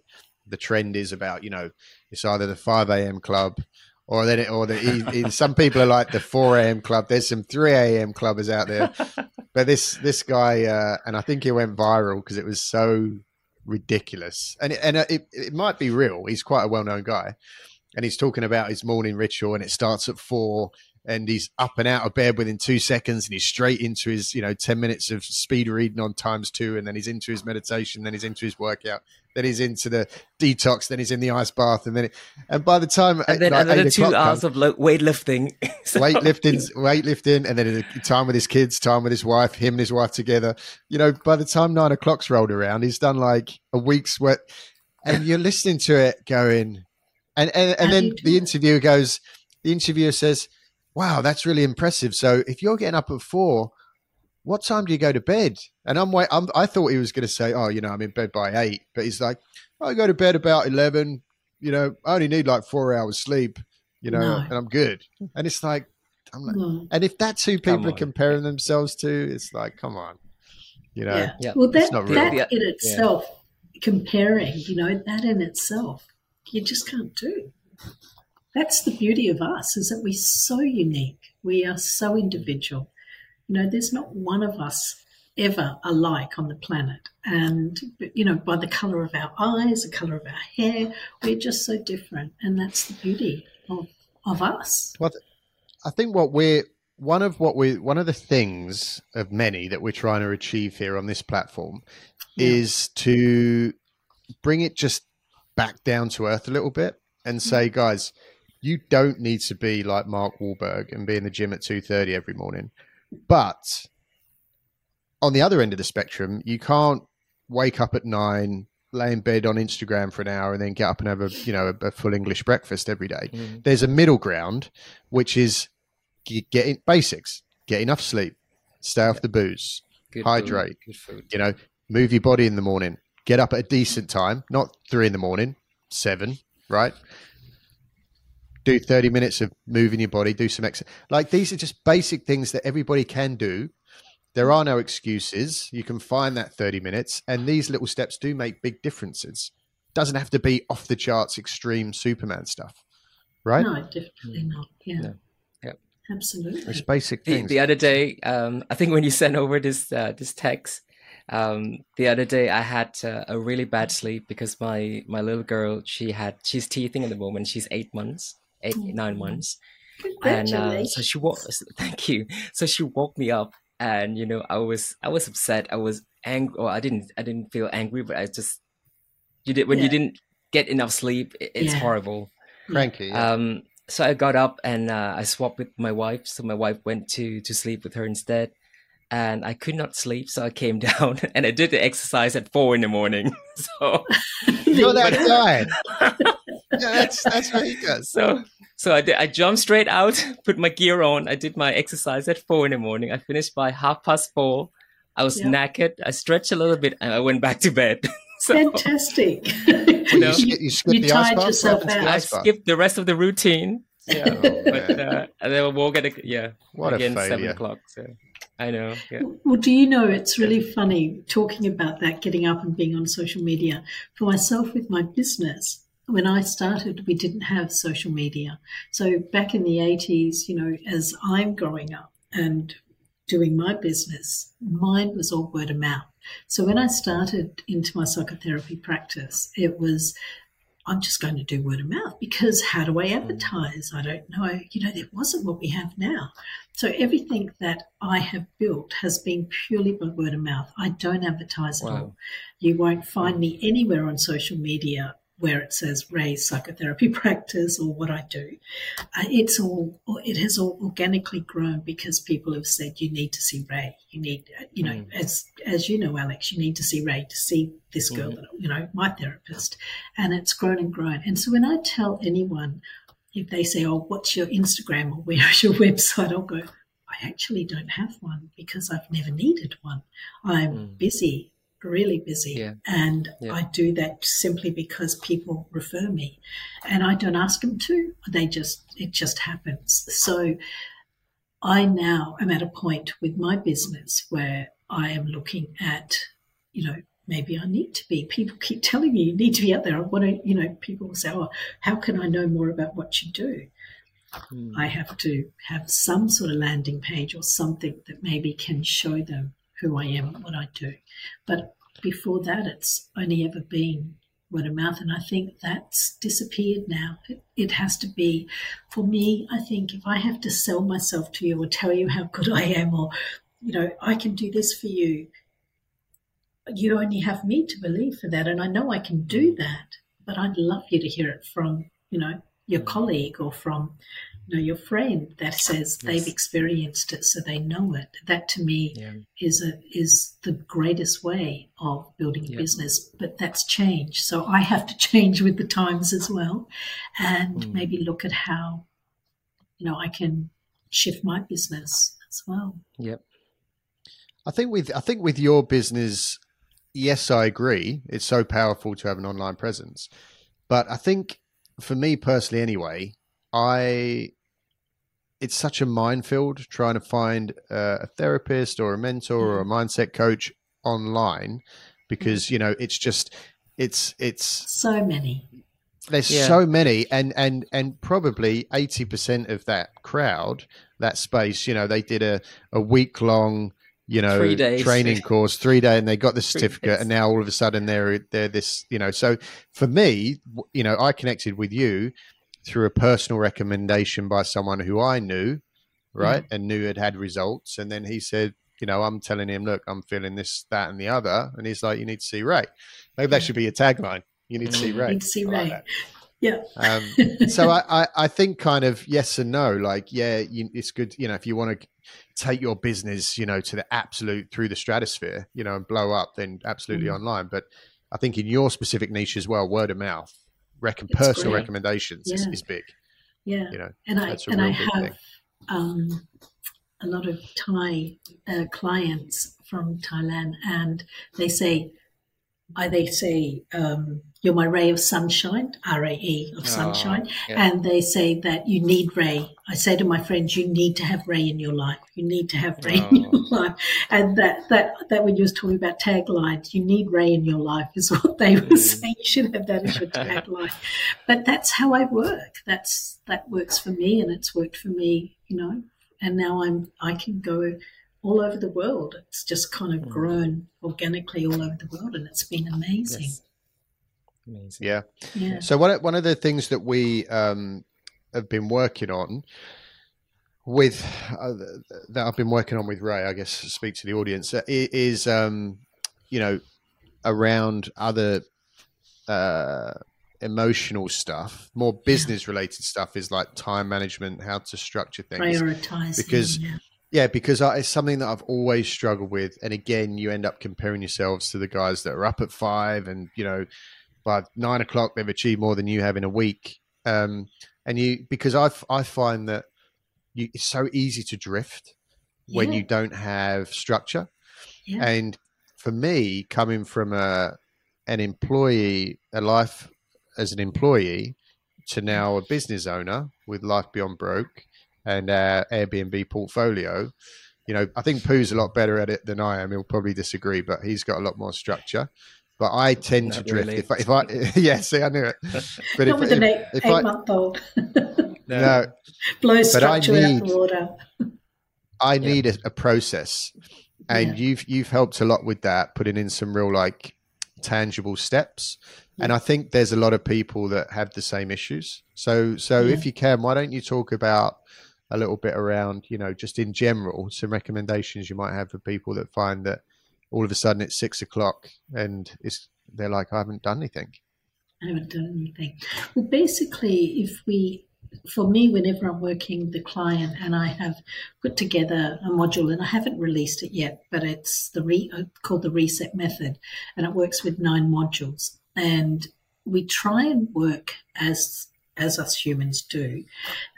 Speaker 1: the trend is about you know it's either the five a.m. club or then it, or the some people are like the 4 a.m. club. There's some 3 a.m. clubbers out there, but this this guy uh, and I think he went viral because it was so ridiculous. And it, and uh, it, it might be real. He's quite a well known guy, and he's talking about his morning ritual, and it starts at four, and he's up and out of bed within two seconds, and he's straight into his you know ten minutes of speed reading on times two, and then he's into his meditation, then he's into his workout, then he's into the detox, then he's in the ice bath, and then it, and by the time
Speaker 3: and then like another two hours comes, of weightlifting,
Speaker 1: so. weightlifting, weightlifting, and then time with his kids, time with his wife, him and his wife together. You know, by the time nine o'clock's rolled around, he's done like a week's work, and you're listening to it going, and and, and then the interviewer goes, the interviewer says, "Wow, that's really impressive." So if you're getting up at four what time do you go to bed? And I'm wait. I'm, i thought he was going to say, oh, you know, I'm in bed by eight, but he's like, I go to bed about eleven. You know, I only need like four hours sleep. You know, no. and I'm good. And it's like, I'm like, no. and if that's who people are comparing themselves to, it's like, come on, you know.
Speaker 2: Yeah. yeah. Well, that that in itself, yeah. comparing, you know, that in itself, you just can't do. That's the beauty of us is that we're so unique. We are so individual you know, there's not one of us ever alike on the planet. And, you know, by the color of our eyes, the color of our hair, we're just so different. And that's the beauty of, of us.
Speaker 1: Well, I think what we're, one of what we, one of the things of many that we're trying to achieve here on this platform yeah. is to bring it just back down to earth a little bit and say, mm-hmm. guys, you don't need to be like Mark Wahlberg and be in the gym at 2.30 every morning but on the other end of the spectrum, you can't wake up at nine, lay in bed on Instagram for an hour, and then get up and have a you know a, a full English breakfast every day. Mm. There's a middle ground, which is getting basics, get enough sleep, stay off the booze, Good hydrate, food. you know, move your body in the morning, get up at a decent time, not three in the morning, seven, right? Do 30 minutes of moving your body, do some exercise. Like these are just basic things that everybody can do. There are no excuses. You can find that 30 minutes, and these little steps do make big differences. Doesn't have to be off the charts, extreme Superman stuff, right?
Speaker 2: No, definitely not. Yeah. No. Absolutely.
Speaker 1: It's basic things.
Speaker 3: The, the other day, um, I think when you sent over this uh, this text, um, the other day I had uh, a really bad sleep because my my little girl she had she's teething at the moment. She's eight months, eight oh. nine months, and uh, so she woke. Thank you. So she woke me up, and you know I was I was upset. I was angry. Or I didn't I didn't feel angry, but I just you did when yeah. you didn't get enough sleep. It's yeah. horrible.
Speaker 1: Cranky. Yeah.
Speaker 3: Um, so I got up and uh, I swapped with my wife. So my wife went to to sleep with her instead, and I could not sleep. So I came down and I did the exercise at four in the morning. So
Speaker 1: you're that guy. Yeah, that's that's how he does.
Speaker 3: So so I did, I jumped straight out, put my gear on. I did my exercise at four in the morning. I finished by half past four. I was yep. knackered. I stretched a little bit and I went back to bed.
Speaker 2: So, Fantastic. you, know, you, you, you tied yourself out.
Speaker 3: I skipped the rest of the routine. Yeah, oh, but uh, and then we'll get a, yeah
Speaker 1: what
Speaker 3: again
Speaker 1: a
Speaker 3: seven o'clock. So I know. Yeah.
Speaker 2: Well, do you know it's really funny talking about that, getting up and being on social media. For myself, with my business, when I started, we didn't have social media. So back in the 80s, you know, as I'm growing up and doing my business, mine was all word of mouth. So when I started into my psychotherapy practice, it was I'm just going to do word of mouth because how do I mm. advertise? I don't know. You know, it wasn't what we have now. So everything that I have built has been purely by word of mouth. I don't advertise wow. at all. You won't find me anywhere on social media where it says Rae psychotherapy practice or what I do. Uh, it's all, it has all organically grown because people have said, you need to see Rae. You need, uh, you know, mm. as, as you know, Alex, you need to see Rae to see this girl, mm. you know, my therapist. And it's grown and grown. And so when I tell anyone, if they say, oh, what's your Instagram or where's your website? I'll go, I actually don't have one because I've never needed one. I'm mm. busy really busy. Yeah. And yeah. I do that simply because people refer me and I don't ask them to. They just, it just happens. So I now am at a point with my business where I am looking at, you know, maybe I need to be. People keep telling me you need to be out there. I want to, you know, people say, oh, how can I know more about what you do? Hmm. I have to have some sort of landing page or something that maybe can show them who I am and what I do. But before that, it's only ever been word of mouth. And I think that's disappeared now. It, has to be, for me, I think if I have to sell myself to you or tell you how good I am or, you know, I can do this for you, you only have me to believe for that. And I know I can do that, but I'd love you to hear it from, you know, your colleague or from know your friend that says yes. they've experienced it so they know it that to me yeah. is a is the greatest way of building a yeah. business but that's changed so i have to change with the times as well and mm. maybe look at how you know i can shift my business as well
Speaker 3: yep
Speaker 1: i think with i think with your business yes i agree it's so powerful to have an online presence but i think for me personally anyway I it's such a minefield trying to find uh, a therapist or a mentor mm. or a mm. mindset coach online because mm. you know it's just it's it's
Speaker 2: so many
Speaker 1: there's yeah. so many and and and probably 80% of that crowd that space you know they did a a week long you know training course three day and they got the certificate and now all of a sudden they're they're this you know so for me you know i connected with you through a personal recommendation by someone who I knew, right, and knew had had results. And then he said, you know, I'm telling him, look, I'm feeling this, that, and the other. And he's like, you need to see Rae. Maybe that should be your tagline. You need to see Rae.
Speaker 2: You need to see Rae. Like Yeah.
Speaker 1: Um, so I, I, I, think kind of yes and no. Like, yeah, you, it's good. You know, if you want to take your business, you know, to the absolute through the stratosphere, you know, and blow up, then absolutely mm-hmm. online. But I think in your specific niche as well, word of mouth, rec- personal great. recommendations yeah. is, is, big.
Speaker 2: Yeah. You know, and I and I have um, a lot of Thai uh, clients from Thailand, and they say, I they say, um, you're my ray of sunshine, R A E of oh, sunshine. Yeah. And they say that you need Rae. I say to my friends, you need to have Rae in your life. You need to have Rae oh. in your life. And that, that, that when you was talking about taglines, you need Rae in your life is what they were mm. saying. You should have that as your tagline. but that's how I work. That's, that works for me and it's worked for me, you know, and now I'm, I can go all over the world. It's just kind of mm. grown organically all over the world and it's been amazing. Yes.
Speaker 1: Amazing. Yeah. yeah. So one one of the things that we um, have been working on with uh, that I've been working on with Rae, I guess, speak to the audience uh, is um, you know around other uh, emotional stuff, more business related stuff is like time management, how to structure things,
Speaker 2: prioritize
Speaker 1: because. Yeah. yeah because it's something that I've always struggled with, and again, you end up comparing yourselves to the guys that are up at five, and you know, by nine o'clock they've achieved more than you have in a week. Um, and you because I I find that you, it's so easy to drift yeah. when you don't have structure. Yeah. And for me, coming from a an employee, a life as an employee, to now a business owner with Life Beyond Broke and our Airbnb portfolio, you know, I think Pooh's a lot better at it than I am. He'll probably disagree, but he's got a lot more structure but I tend Not to drift. If, I, if I, yeah, see, I knew it.
Speaker 2: But Not if, with if, an eight, if eight I, month old.
Speaker 1: no,
Speaker 2: blows structure I need, water.
Speaker 1: I need yeah. a, a, process, and yeah. you've you've helped a lot with that, putting in some real like tangible steps. Yeah. And I think there's a lot of people that have the same issues. So, so if you can, why don't you talk about a little bit around, you know, just in general, some recommendations you might have for people that find that all of a sudden it's six o'clock and it's they're like, I haven't done anything.
Speaker 2: I haven't done anything. Well, basically, if we, for me, whenever I'm working the client and I have put together a module and I haven't released it yet, but it's the re, uh, called the reset method and it works with nine modules. And we try and work as as us humans do,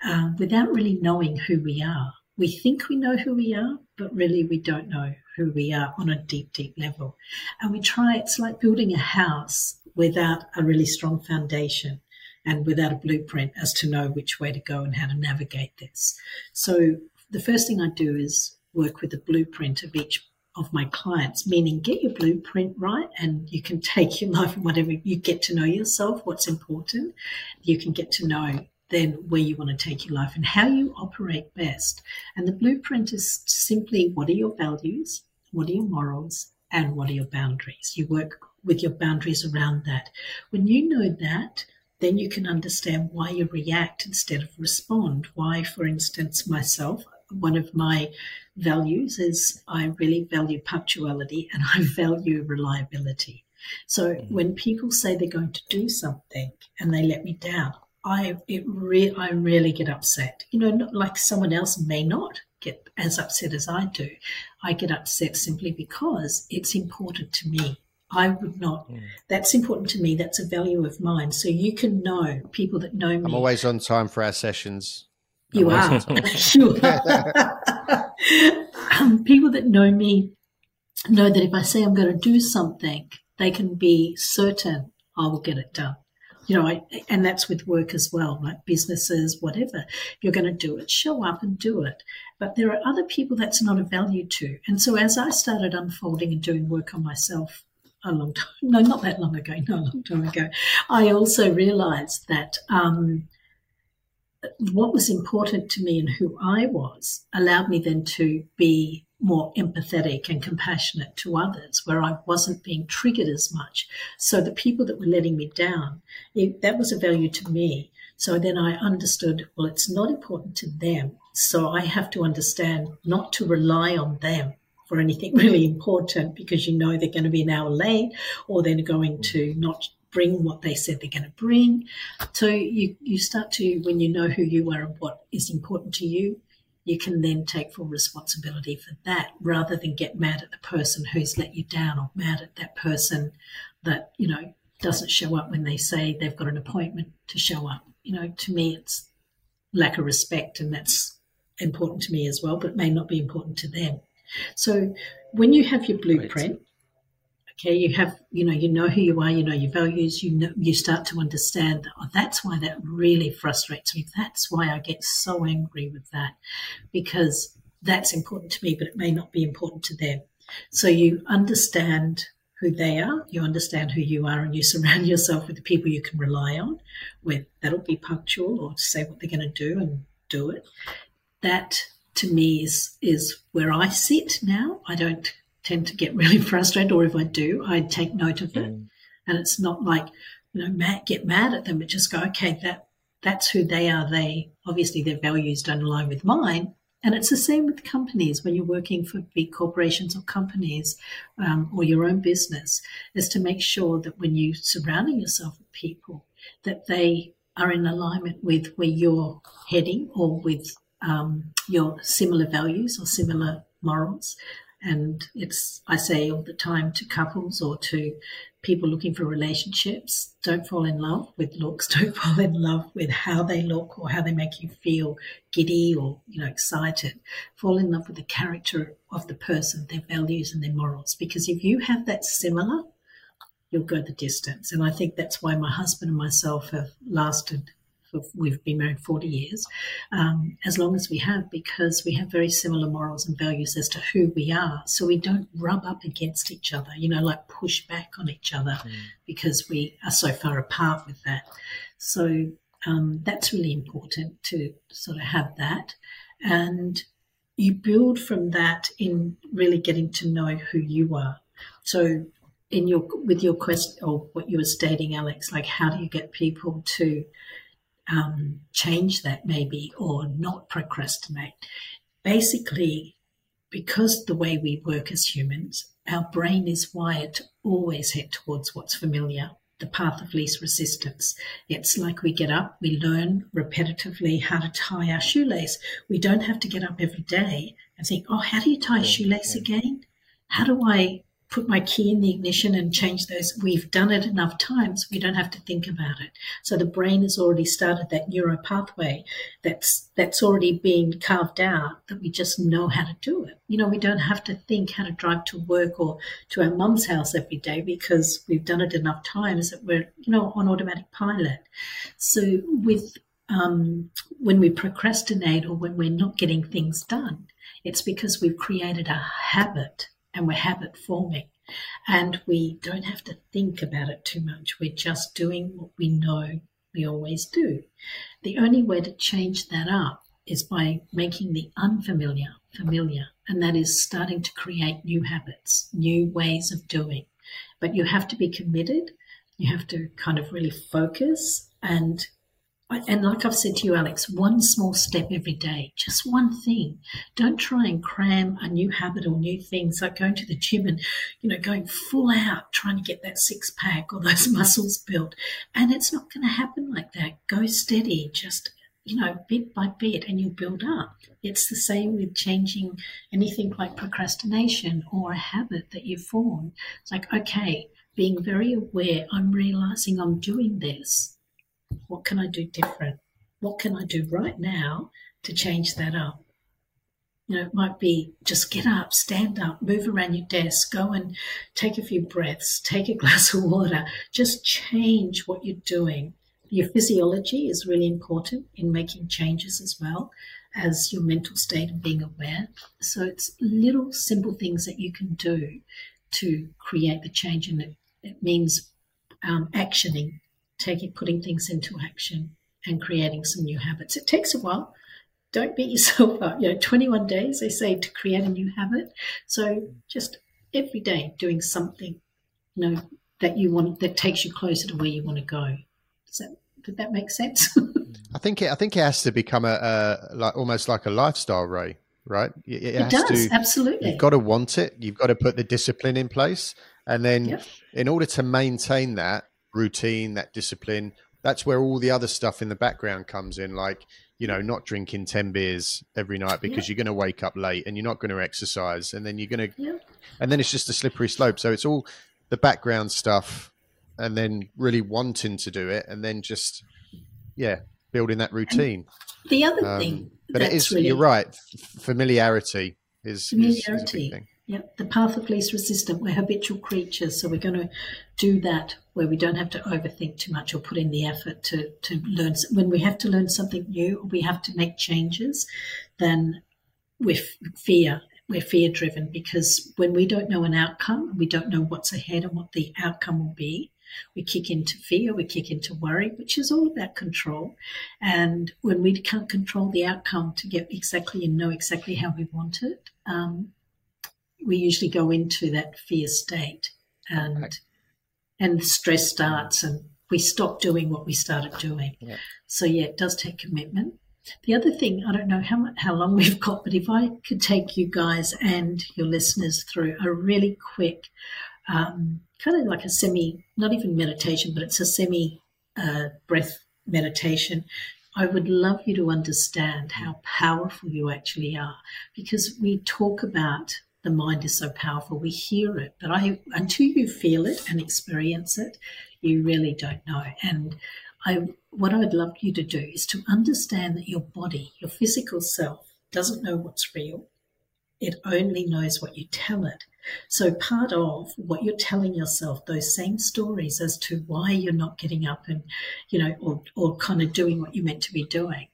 Speaker 2: uh, without really knowing who we are. We think we know who we are, but really we don't know who we are on a deep, deep level. And we try, it's like building a house without a really strong foundation and without a blueprint as to know which way to go and how to navigate this. So the first thing I do is work with the blueprint of each of my clients, meaning get your blueprint right and you can take your life and whatever you get to know yourself, what's important. You can get to know then where you want to take your life and how you operate best. And the blueprint is simply what are your values, what are your morals, and what are your boundaries. You work with your boundaries around that. When you know that, then you can understand why you react instead of respond. Why, for instance, myself, one of my values is I really value punctuality and I value reliability. So mm-hmm. when people say they're going to do something and they let me down, I it re- I really get upset. You know, not like someone else may not get as upset as I do. I get upset simply because it's important to me. I would not. Mm. That's important to me. That's a value of mine. So you can know people that know me.
Speaker 1: I'm always on time for our sessions.
Speaker 2: You are. you are. um, people that know me know that if I say I'm going to do something, they can be certain I will get it done you know, I, and that's with work as well, like businesses, whatever. You're going to do it, show up and do it. But there are other people that's not a value to. And so as I started unfolding and doing work on myself a long time, no, not that long ago, no, a long time ago, I also realized that um, what was important to me and who I was allowed me then to be more empathetic and compassionate to others, where I wasn't being triggered as much. So the people that were letting me down, it, that was a value to me. So then I understood, well, it's not important to them. So I have to understand not to rely on them for anything really important because you know they're going to be an hour late or they're going to not bring what they said they're going to bring. So you, you start to, when you know who you are and what is important to you, you can then take full responsibility for that rather than get mad at the person who's let you down or mad at that person that, you know, doesn't show up when they say they've got an appointment to show up. You know, to me, it's lack of respect, and that's important to me as well, but may not be important to them. So when you have your blueprint, okay, you have, you know, you know who you are, you know your values, you know, you start to understand that, oh, that's why that really frustrates me. That's why I get so angry with that because that's important to me, but it may not be important to them. So you understand who they are, you understand who you are, and you surround yourself with the people you can rely on, where that'll be punctual or say what they're going to do and do it. That to me is is where I sit now. I don't tend to get really frustrated, or if I do, I take note of it. Mm. And it's not like, you know, mad, get mad at them, but just go, okay, that that's who they are. They obviously their values don't align with mine. And it's the same with companies when you're working for big corporations or companies um, or your own business, is to make sure that when you're surrounding yourself with people, that they are in alignment with where you're heading or with um, your similar values or similar morals. And it's, I say all the time to couples or to people looking for relationships, don't fall in love with looks. Don't fall in love with how they look or how they make you feel giddy or, you know, excited. Fall in love with the character of the person, their values and their morals. Because if you have that similar, you'll go the distance. And I think that's why my husband and myself have lasted we've been married 40 years, um, as long as we have, because we have very similar morals and values as to who we are. So we don't rub up against each other, you know, like push back on each other mm. because we are so far apart with that. So um, that's really important to sort of have that. And you build from that in really getting to know who you are. So in your with your question or what you were stating, Alex, like how do you get people to um, change that maybe or not procrastinate. Basically, because the way we work as humans, our brain is wired to always head towards what's familiar, the path of least resistance. It's like we get up, we learn repetitively how to tie our shoelace. We don't have to get up every day and think, oh, how do you tie a shoelace again? How do I put my key in the ignition and change those. We've done it enough times, we don't have to think about it. So the brain has already started that neuro pathway that's that's already been carved out that we just know how to do it. You know, we don't have to think how to drive to work or to our mum's house every day because we've done it enough times that we're, you know, on automatic pilot. So with um, when we procrastinate or when we're not getting things done, it's because we've created a habit and we're habit forming. And we don't have to think about it too much. We're just doing what we know we always do. The only way to change that up is by making the unfamiliar familiar, and that is starting to create new habits, new ways of doing. But you have to be committed, you have to kind of really focus and and like I've said to you, Alex, one small step every day, just one thing. Don't try and cram a new habit or new things like going to the gym and, you know, going full out trying to get that six pack or those muscles built. And it's not going to happen like that. Go steady, just, you know, bit by bit, and you'll build up. It's the same with changing anything like procrastination or a habit that you form. It's like, okay, being very aware, I'm realizing I'm doing this what can I do different? What can I do right now to change that up? You know, it might be just get up, stand up, move around your desk, go and take a few breaths, take a glass of water, just change what you're doing. Your physiology is really important in making changes as well as your mental state and being aware. So it's little simple things that you can do to create the change, and it, it means um, actioning taking putting things into action and creating some new habits. It takes a while. Don't beat yourself up. You know, 21 days they say to create a new habit. So just every day doing something, you know, that you want that takes you closer to where you want to go. Does that did that make sense?
Speaker 1: I think it, I think it has to become a, a like almost like a lifestyle, Rae. Right?
Speaker 2: It, it, it does to, absolutely.
Speaker 1: You've got to want it. You've got to put the discipline in place, and then yep. in order to maintain that, routine, that discipline. That's where all the other stuff in the background comes in, like you know, not drinking ten beers every night because yeah. you're going to wake up late and you're not going to exercise, and then you're going to, yeah. and then it's just a slippery slope. So it's all the background stuff, and then really wanting to do it, and then just yeah, building that routine.
Speaker 2: And the other um, thing,
Speaker 1: but it is really, you're right. Familiarity is
Speaker 2: familiarity.
Speaker 1: Is, is
Speaker 2: Yep, the path of least resistance. We're habitual creatures, so we're going to do that where we don't have to overthink too much or put in the effort to, to learn. When we have to learn something new or we have to make changes, then we're fear. We're fear driven because when we don't know an outcome, we don't know what's ahead and what the outcome will be. We kick into fear, we kick into worry, which is all about control. And when we can't control the outcome to get exactly and know exactly how we want it, um, we usually go into that fear state and okay. and stress starts and we stop doing what we started doing. Yeah. So yeah, it does take commitment. The other thing, I don't know how much, how long we've got, but if I could take you guys and your listeners through a really quick, um, kind of like a semi, not even meditation, but it's a semi uh, breath meditation. I would love you to understand how powerful you actually are because we talk about the mind is so powerful. We hear it, but I until you feel it and experience it, you really don't know. And I what I'd love you to do is to understand that your body, your physical self, doesn't know what's real. It only knows what you tell it. So part of what you're telling yourself, those same stories as to why you're not getting up and, you know, or, or kind of doing what you're meant to be doing,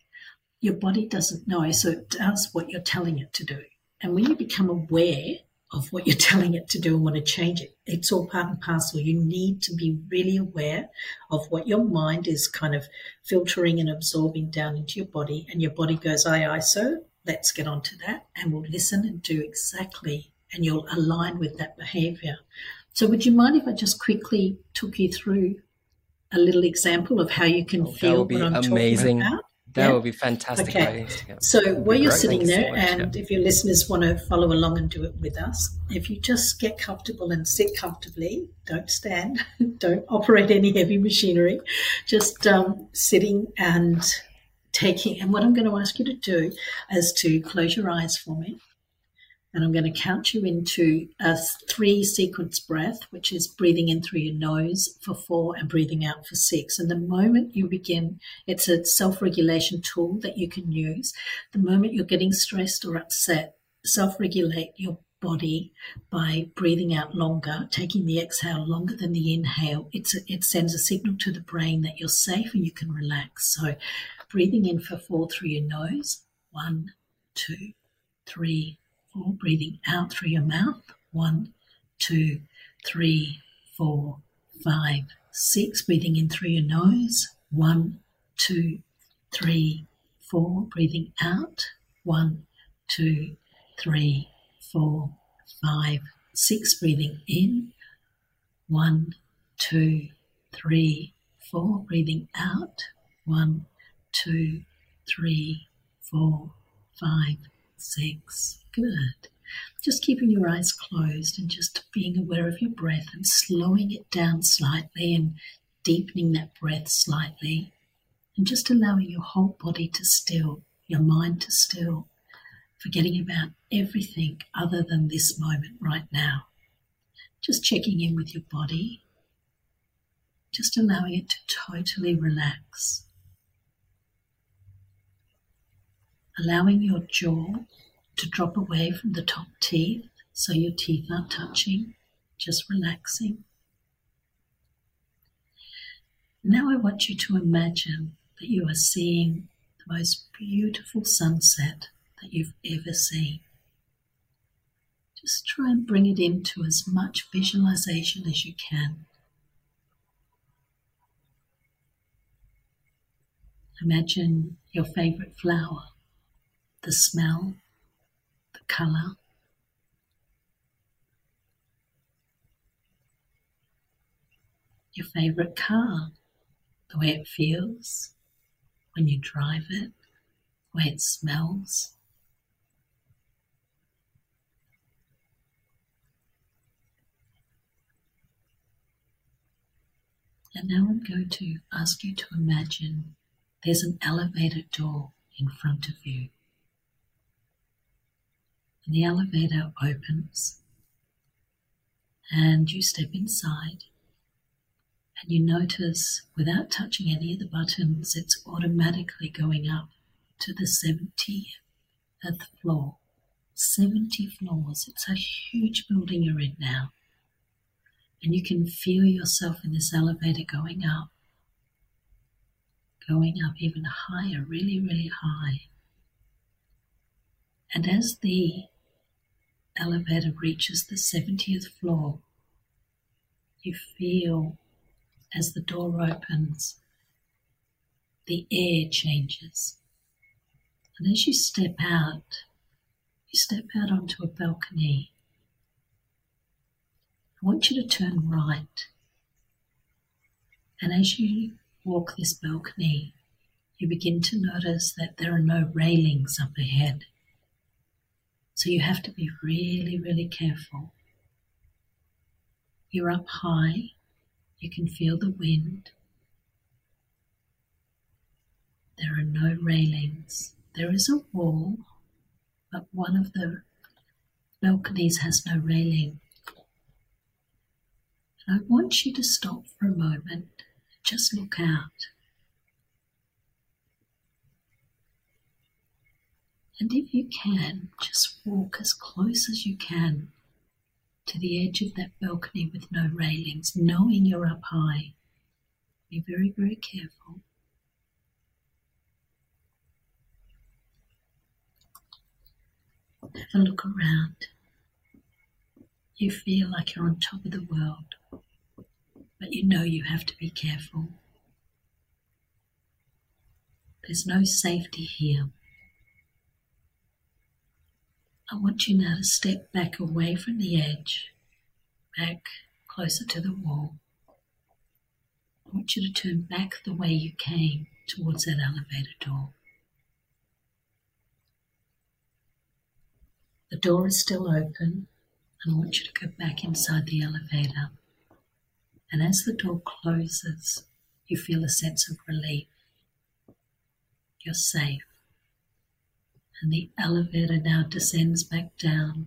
Speaker 2: your body doesn't know. So it does what you're telling it to do. And when you become aware of what you're telling it to do and want to change it, it's all part and parcel. You need to be really aware of what your mind is kind of filtering and absorbing down into your body. And your body goes, aye, aye, so let's get on to that. And we'll listen and do exactly, and you'll align with that behavior. So, would you mind if I just quickly took you through a little example of how you can oh, feel what I'm amazing. talking about?
Speaker 3: That yeah? would be fantastic.
Speaker 2: Okay. So while you're sitting there, so and yeah. if your listeners want to follow along and do it with us, if you just get comfortable and sit comfortably, don't stand, don't operate any heavy machinery, just um, sitting and taking. And what I'm going to ask you to do is to close your eyes for me and I'm going to count you into a three sequence breath, which is breathing in through your nose for four and breathing out for six. And the moment you begin, it's a self regulation tool that you can use. The moment you're getting stressed or upset, self regulate your body by breathing out longer, taking the exhale longer than the inhale. A, it sends a signal to the brain that you're safe and you can relax. So, breathing in for four through your nose one, two, three, Breathing out through your mouth. One, two, three, four, five, six. Breathing in through your nose. One, two, three, four. Breathing out. One, two, three, four, five, six. Breathing in. One, two, three, four. Breathing out. One, two, three, four, five, six. Good. Just keeping your eyes closed and just being aware of your breath and slowing it down slightly and deepening that breath slightly. And just allowing your whole body to still, your mind to still, forgetting about everything other than this moment right now. Just checking in with your body, just allowing it to totally relax. Allowing your jaw to drop away from the top teeth so your teeth aren't touching, just relaxing. Now I want you to imagine that you are seeing the most beautiful sunset that you've ever seen. Just try and bring it into as much visualization as you can. Imagine your favorite flower, the smell, color. Your favorite car, the way it feels when you drive it, the way it smells. And now I'm going to ask you to imagine there's an elevator door in front of you. And the elevator opens, and you step inside, and you notice without touching any of the buttons, it's automatically going up to the 70th uh, floor. 70 floors. It's a huge building you're in now. And you can feel yourself in this elevator going up, going up even higher, really, really high. And as the elevator reaches the 70th floor, you feel as the door opens, the air changes. And as you step out, you step out onto a balcony. I want you to turn right. And as you walk this balcony, you begin to notice that there are no railings up ahead. So you have to be really, really careful. You're up high, you can feel the wind. There are no railings. There is a wall, but one of the balconies has no railing. And I want you to stop for a moment and just look out. And if you can, just walk as close as you can to the edge of that balcony with no railings, knowing you're up high. Be very, very careful. Have a look around. You feel like you're on top of the world, but you know you have to be careful. There's no safety here. I want you now to step back away from the edge, back closer to the wall. I want you to turn back the way you came towards that elevator door. The door is still open, and I want you to go back inside the elevator. And as the door closes, you feel a sense of relief. You're safe and the elevator now descends back down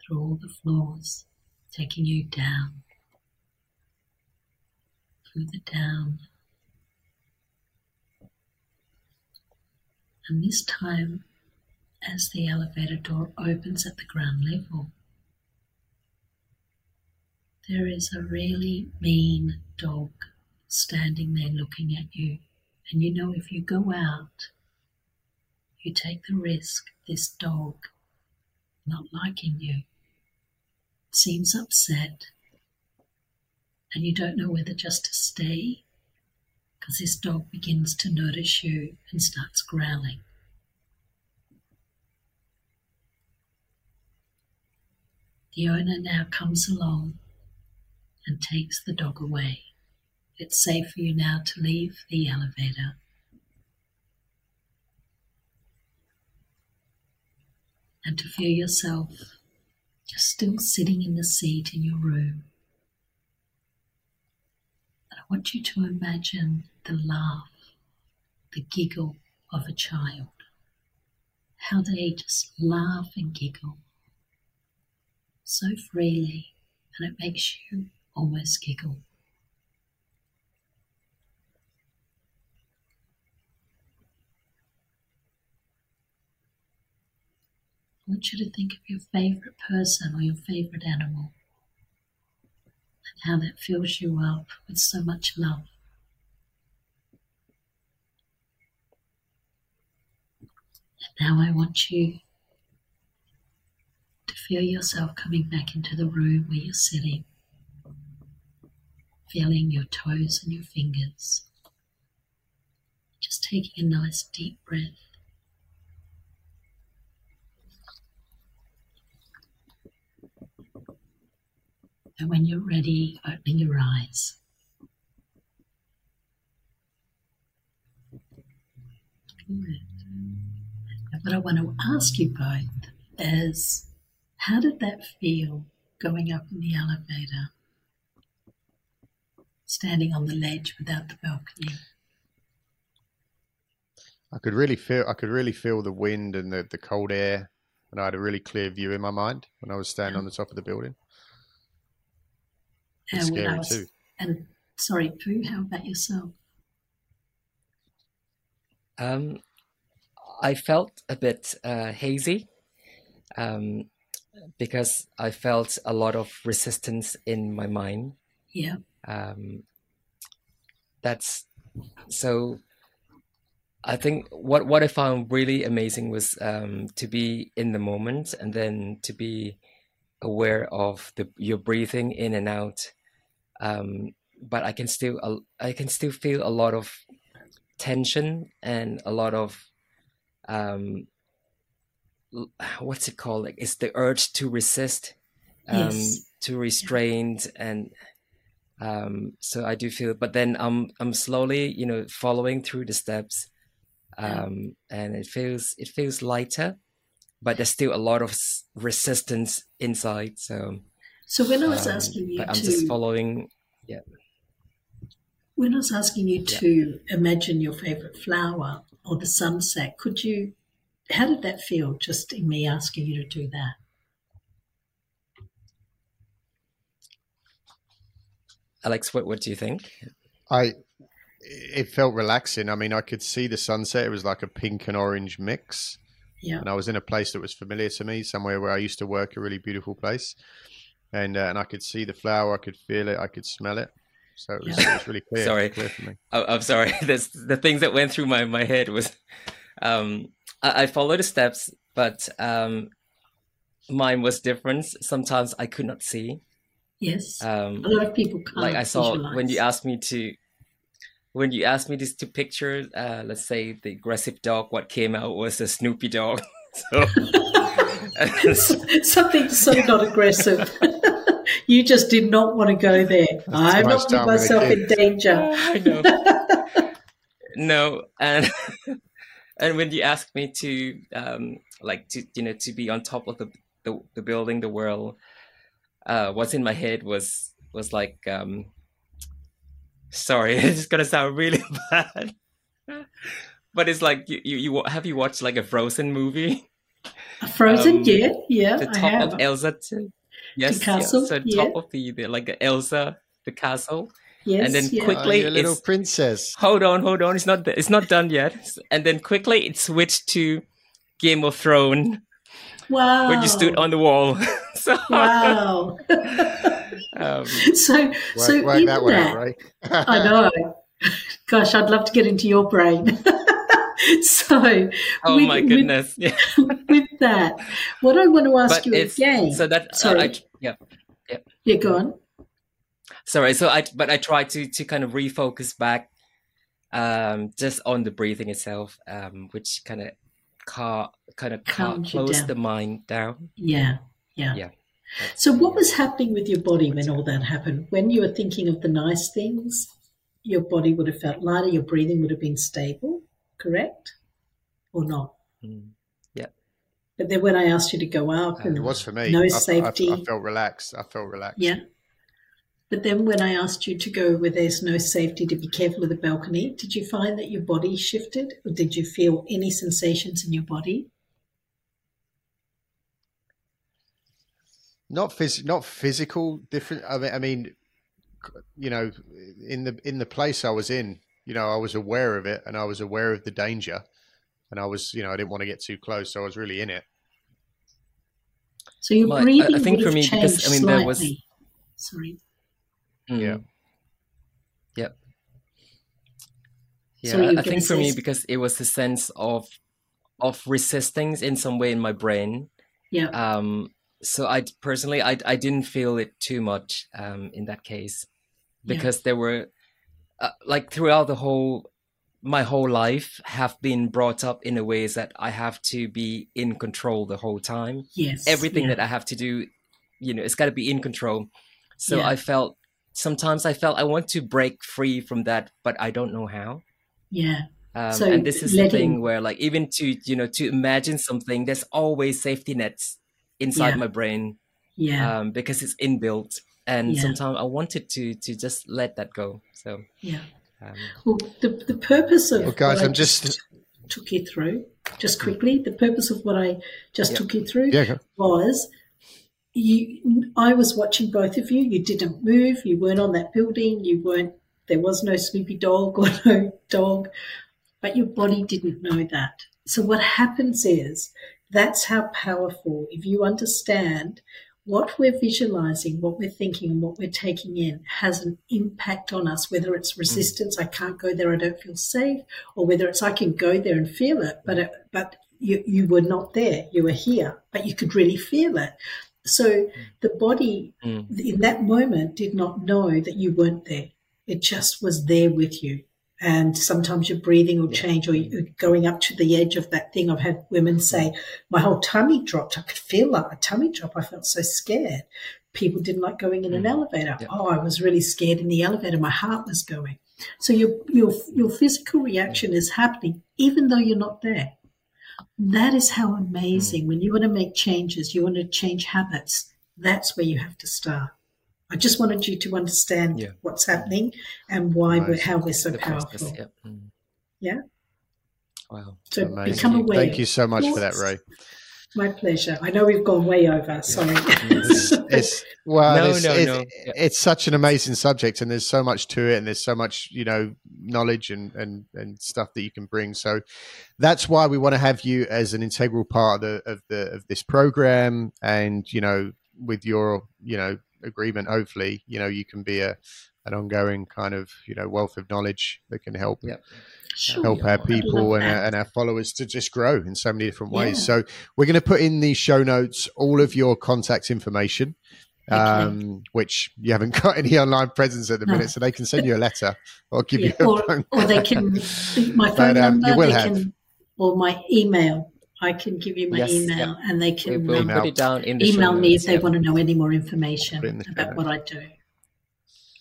Speaker 2: through all the floors, taking you down, further down. And this time, as the elevator door opens at the ground level, there is a really mean dog standing there looking at you. And you know, if you go out, you take the risk this dog not liking you seems upset and you don't know whether just to stay because this dog begins to notice you and starts growling. The owner now comes along and takes the dog away. It's safe for you now to leave the elevator and to feel yourself just still sitting in the seat in your room. And I want you to imagine the laugh, the giggle of a child, how they just laugh and giggle so freely, and it makes you almost giggle. I want you to think of your favorite person or your favorite animal and how that fills you up with so much love. And now I want you to feel yourself coming back into the room where you're sitting, feeling your toes and your fingers. Just taking a nice deep breath. And when you're ready, opening your eyes. Good. What I want to ask you both is how did that feel going up in the elevator? standing on the ledge without the balcony?
Speaker 1: I could really feel I could really feel the wind and the, the cold air, and I had a really clear view in my mind when I was standing on the top of the building.
Speaker 2: It's and scary was, too. And sorry, Pooh, how about yourself?
Speaker 3: Um, I felt a bit uh, hazy um, because I felt a lot of resistance in my mind.
Speaker 2: Yeah.
Speaker 3: Um, that's so. I think what what I found really amazing was um, to be in the moment and then to be aware of the your breathing in and out. Um, but I can still I can still feel a lot of tension and a lot of um, what's it called? Like it's the urge to resist, um, yes. to restrain, and um, so I do feel. But then I'm I'm slowly, you know, following through the steps, um, and it feels it feels lighter, but there's still a lot of resistance inside. So,
Speaker 2: so when I was um, asking you,
Speaker 3: I'm to, just following. Yeah.
Speaker 2: When I was asking you yeah. to imagine your favorite flower or the sunset, could you how did that feel just in me asking you to do that?
Speaker 3: Alex, what, what do you think?
Speaker 1: I it felt relaxing. I mean, I could see the sunset. It was like a pink and orange mix.
Speaker 2: Yeah.
Speaker 1: And I was in a place that was familiar to me, somewhere where I used to work, a really beautiful place. And uh, and I could see the flower, I could feel it, I could smell it. So it was, yeah. it was really clear.
Speaker 3: sorry,
Speaker 1: clear for me.
Speaker 3: I, am sorry. There's the things that went through my, my head was um, I, I followed the steps, but um, mine was different. Sometimes I could not see.
Speaker 2: Yes, um, a lot of people can't.
Speaker 3: Like I saw visualize. when you asked me to, when you asked me to, to picture, uh, let's say the aggressive dog, what came out was a Snoopy dog. So
Speaker 2: something so not aggressive. You just did not want to go there. That's I'm not putting myself in danger.
Speaker 3: I know. no, and and when you ask me to um, like to you know to be on top of the the, the building the world uh, what's in my head was was like um, sorry it's gonna sound really bad but it's like you, you, you have you watched like a frozen movie
Speaker 2: a frozen um, yeah yeah
Speaker 3: the top of elsa too yes the castle, yeah. so yeah. top of the, the like elsa the castle
Speaker 2: Yes,
Speaker 3: and then
Speaker 2: yeah.
Speaker 3: quickly,
Speaker 1: oh, little princess.
Speaker 3: Hold on, hold on. It's not. It's not done yet. And then quickly, it switched to Game of Thrones.
Speaker 2: Wow!
Speaker 3: When you stood on the wall.
Speaker 2: so, wow. um, so, work, so work that, that right? I know. Gosh, I'd love to get into your brain. so,
Speaker 3: oh with, my goodness,
Speaker 2: with, yeah. with that, what I want to ask but you again.
Speaker 3: So that, uh, sorry, uh, I, yeah, yeah,
Speaker 2: yeah. Go on.
Speaker 3: Sorry so i but i try to to kind of refocus back um just on the breathing itself um which kind of car kind of car, close the mind down.
Speaker 2: Yeah yeah.
Speaker 3: Yeah.
Speaker 2: So what was happening with your body when all that happened? When you were thinking of the nice things your body would have felt lighter your breathing would have been stable correct or not?
Speaker 3: Mm. yeah
Speaker 2: but then when i asked you to go up and
Speaker 1: it was for me.
Speaker 2: no
Speaker 1: I,
Speaker 2: safety
Speaker 1: I, I felt relaxed. I felt relaxed.
Speaker 2: Yeah. But then when I asked you to go where there's no safety to be careful of the balcony, did you find that your body shifted? Or did you feel any sensations in your body?
Speaker 1: Not phys- not physical different. I mean, I mean, you know, in the in the place I was in, you know, I was aware of it and I was aware of the danger, and I was, you know, I didn't want to get too close, so I was really in it.
Speaker 2: So your breathing I, I think for me, because I mean, slightly. there was. Sorry.
Speaker 3: Mm. Yeah. Yep. Yeah, so I think for me because it was a sense of of resisting in some way in my brain.
Speaker 2: Yeah.
Speaker 3: Um. So I personally, I I didn't feel it too much. Um. In that case, because yeah. there were, uh, like throughout the whole, my whole life have been brought up in a ways that I have to be in control the whole time.
Speaker 2: Yes.
Speaker 3: Everything yeah. that I have to do, you know, it's got to be in control. So yeah. I felt sometimes I felt I want to break free from that, but I don't know how.
Speaker 2: Yeah.
Speaker 3: Um, so and this is letting... the thing where, like, even to you know to imagine something, there's always safety nets inside yeah. my brain.
Speaker 2: Yeah.
Speaker 3: Um, because it's inbuilt. And yeah. sometimes I wanted to to just let that go. So
Speaker 2: yeah. Um, well, the the purpose of
Speaker 1: well, guys, I'm just, just
Speaker 2: took you through just quickly. The purpose of what I just took you through yeah, was you. I was watching both of you. You didn't move. You weren't on that building. You weren't. There was no Snoopy dog or no dog, but your body didn't know that. So what happens is that's how powerful. If you understand what we're visualizing, what we're thinking, and what we're taking in has an impact on us, whether it's resistance, I can't go there, I don't feel safe, or whether it's I can go there and feel it, but it, but you, you were not there, you were here, but you could really feel it. So the body mm. in that moment did not know that you weren't there. It just was there with you and sometimes your breathing will change or you're going up to the edge of that thing. I've had women say, my whole tummy dropped. I could feel like a tummy drop. I felt so scared. People didn't like going in an mm. elevator. Yeah. Oh, I was really scared in the elevator. My heart was going. So your, your, your physical reaction is happening even though you're not there. That is how amazing. Mm. When you want to make changes, you want to change habits, that's where you have to start. I just wanted you to understand yeah. what's happening and why nice. we're how we're so the powerful. Process, yeah. Mm. yeah.
Speaker 3: Wow.
Speaker 2: So Amazing. become aware.
Speaker 1: Thank you so much for that, Rae.
Speaker 2: My pleasure. I know we've gone way over. Sorry.
Speaker 1: it's, it's, well, no, it's, no, it's, no. it's such an amazing subject, and there's so much to it, and there's so much you know knowledge and and and stuff that you can bring. So that's why we want to have you as an integral part of the of the of this program, and you know with your you know agreement, hopefully, you know, you can be a an ongoing kind of you know wealth of knowledge that can help yep. sure. help our people and our, and our, followers to just grow in so many different ways. Yeah. So we're going to put in the show notes all of your contact information. Um, which you haven't got any online presence at the no. minute, so they can send you a letter or give yeah. you a
Speaker 2: or, phone or they can my phone but, um, number, they have. can, or my email. I can give you my yes, email yeah. and they can
Speaker 3: we'll um, put it down in the
Speaker 2: email me if they yeah. want to know any more information about what I do.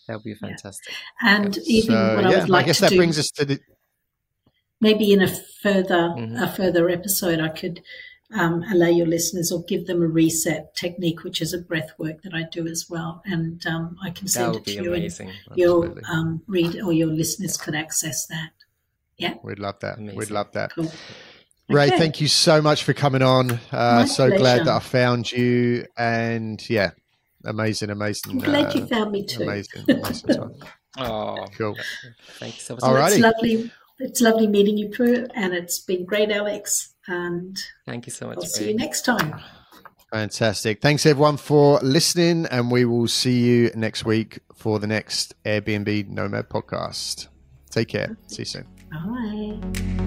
Speaker 3: That would be fantastic.
Speaker 2: Yeah. And even so, what I would like
Speaker 1: I guess
Speaker 2: to
Speaker 1: that
Speaker 2: do,
Speaker 1: brings us to the
Speaker 2: maybe in a further mm-hmm. a further episode, I could um, allow your listeners or give them a reset technique, which is a breath work that I do as well, and um, I can send it to you, amazing. and your um, read or your listeners could access that. Yeah,
Speaker 1: we'd love that. Amazing. We'd love that. Cool. Rae, okay. thank you so much for coming on. Uh, so pleasure. glad that I found you. And yeah, amazing, amazing.
Speaker 2: I'm glad uh, you found me too.
Speaker 1: Amazing, amazing
Speaker 3: oh,
Speaker 1: cool.
Speaker 3: Thanks so
Speaker 2: much. All right. It's lovely. It's lovely meeting you, Prue, and it's been great, Alex. And
Speaker 3: thank you so much.
Speaker 2: I'll Rae. see you next time.
Speaker 1: Fantastic. Thanks everyone for listening, and we will see you next week for the next Airbnb Nomad podcast. Take care. See you soon.
Speaker 2: Bye.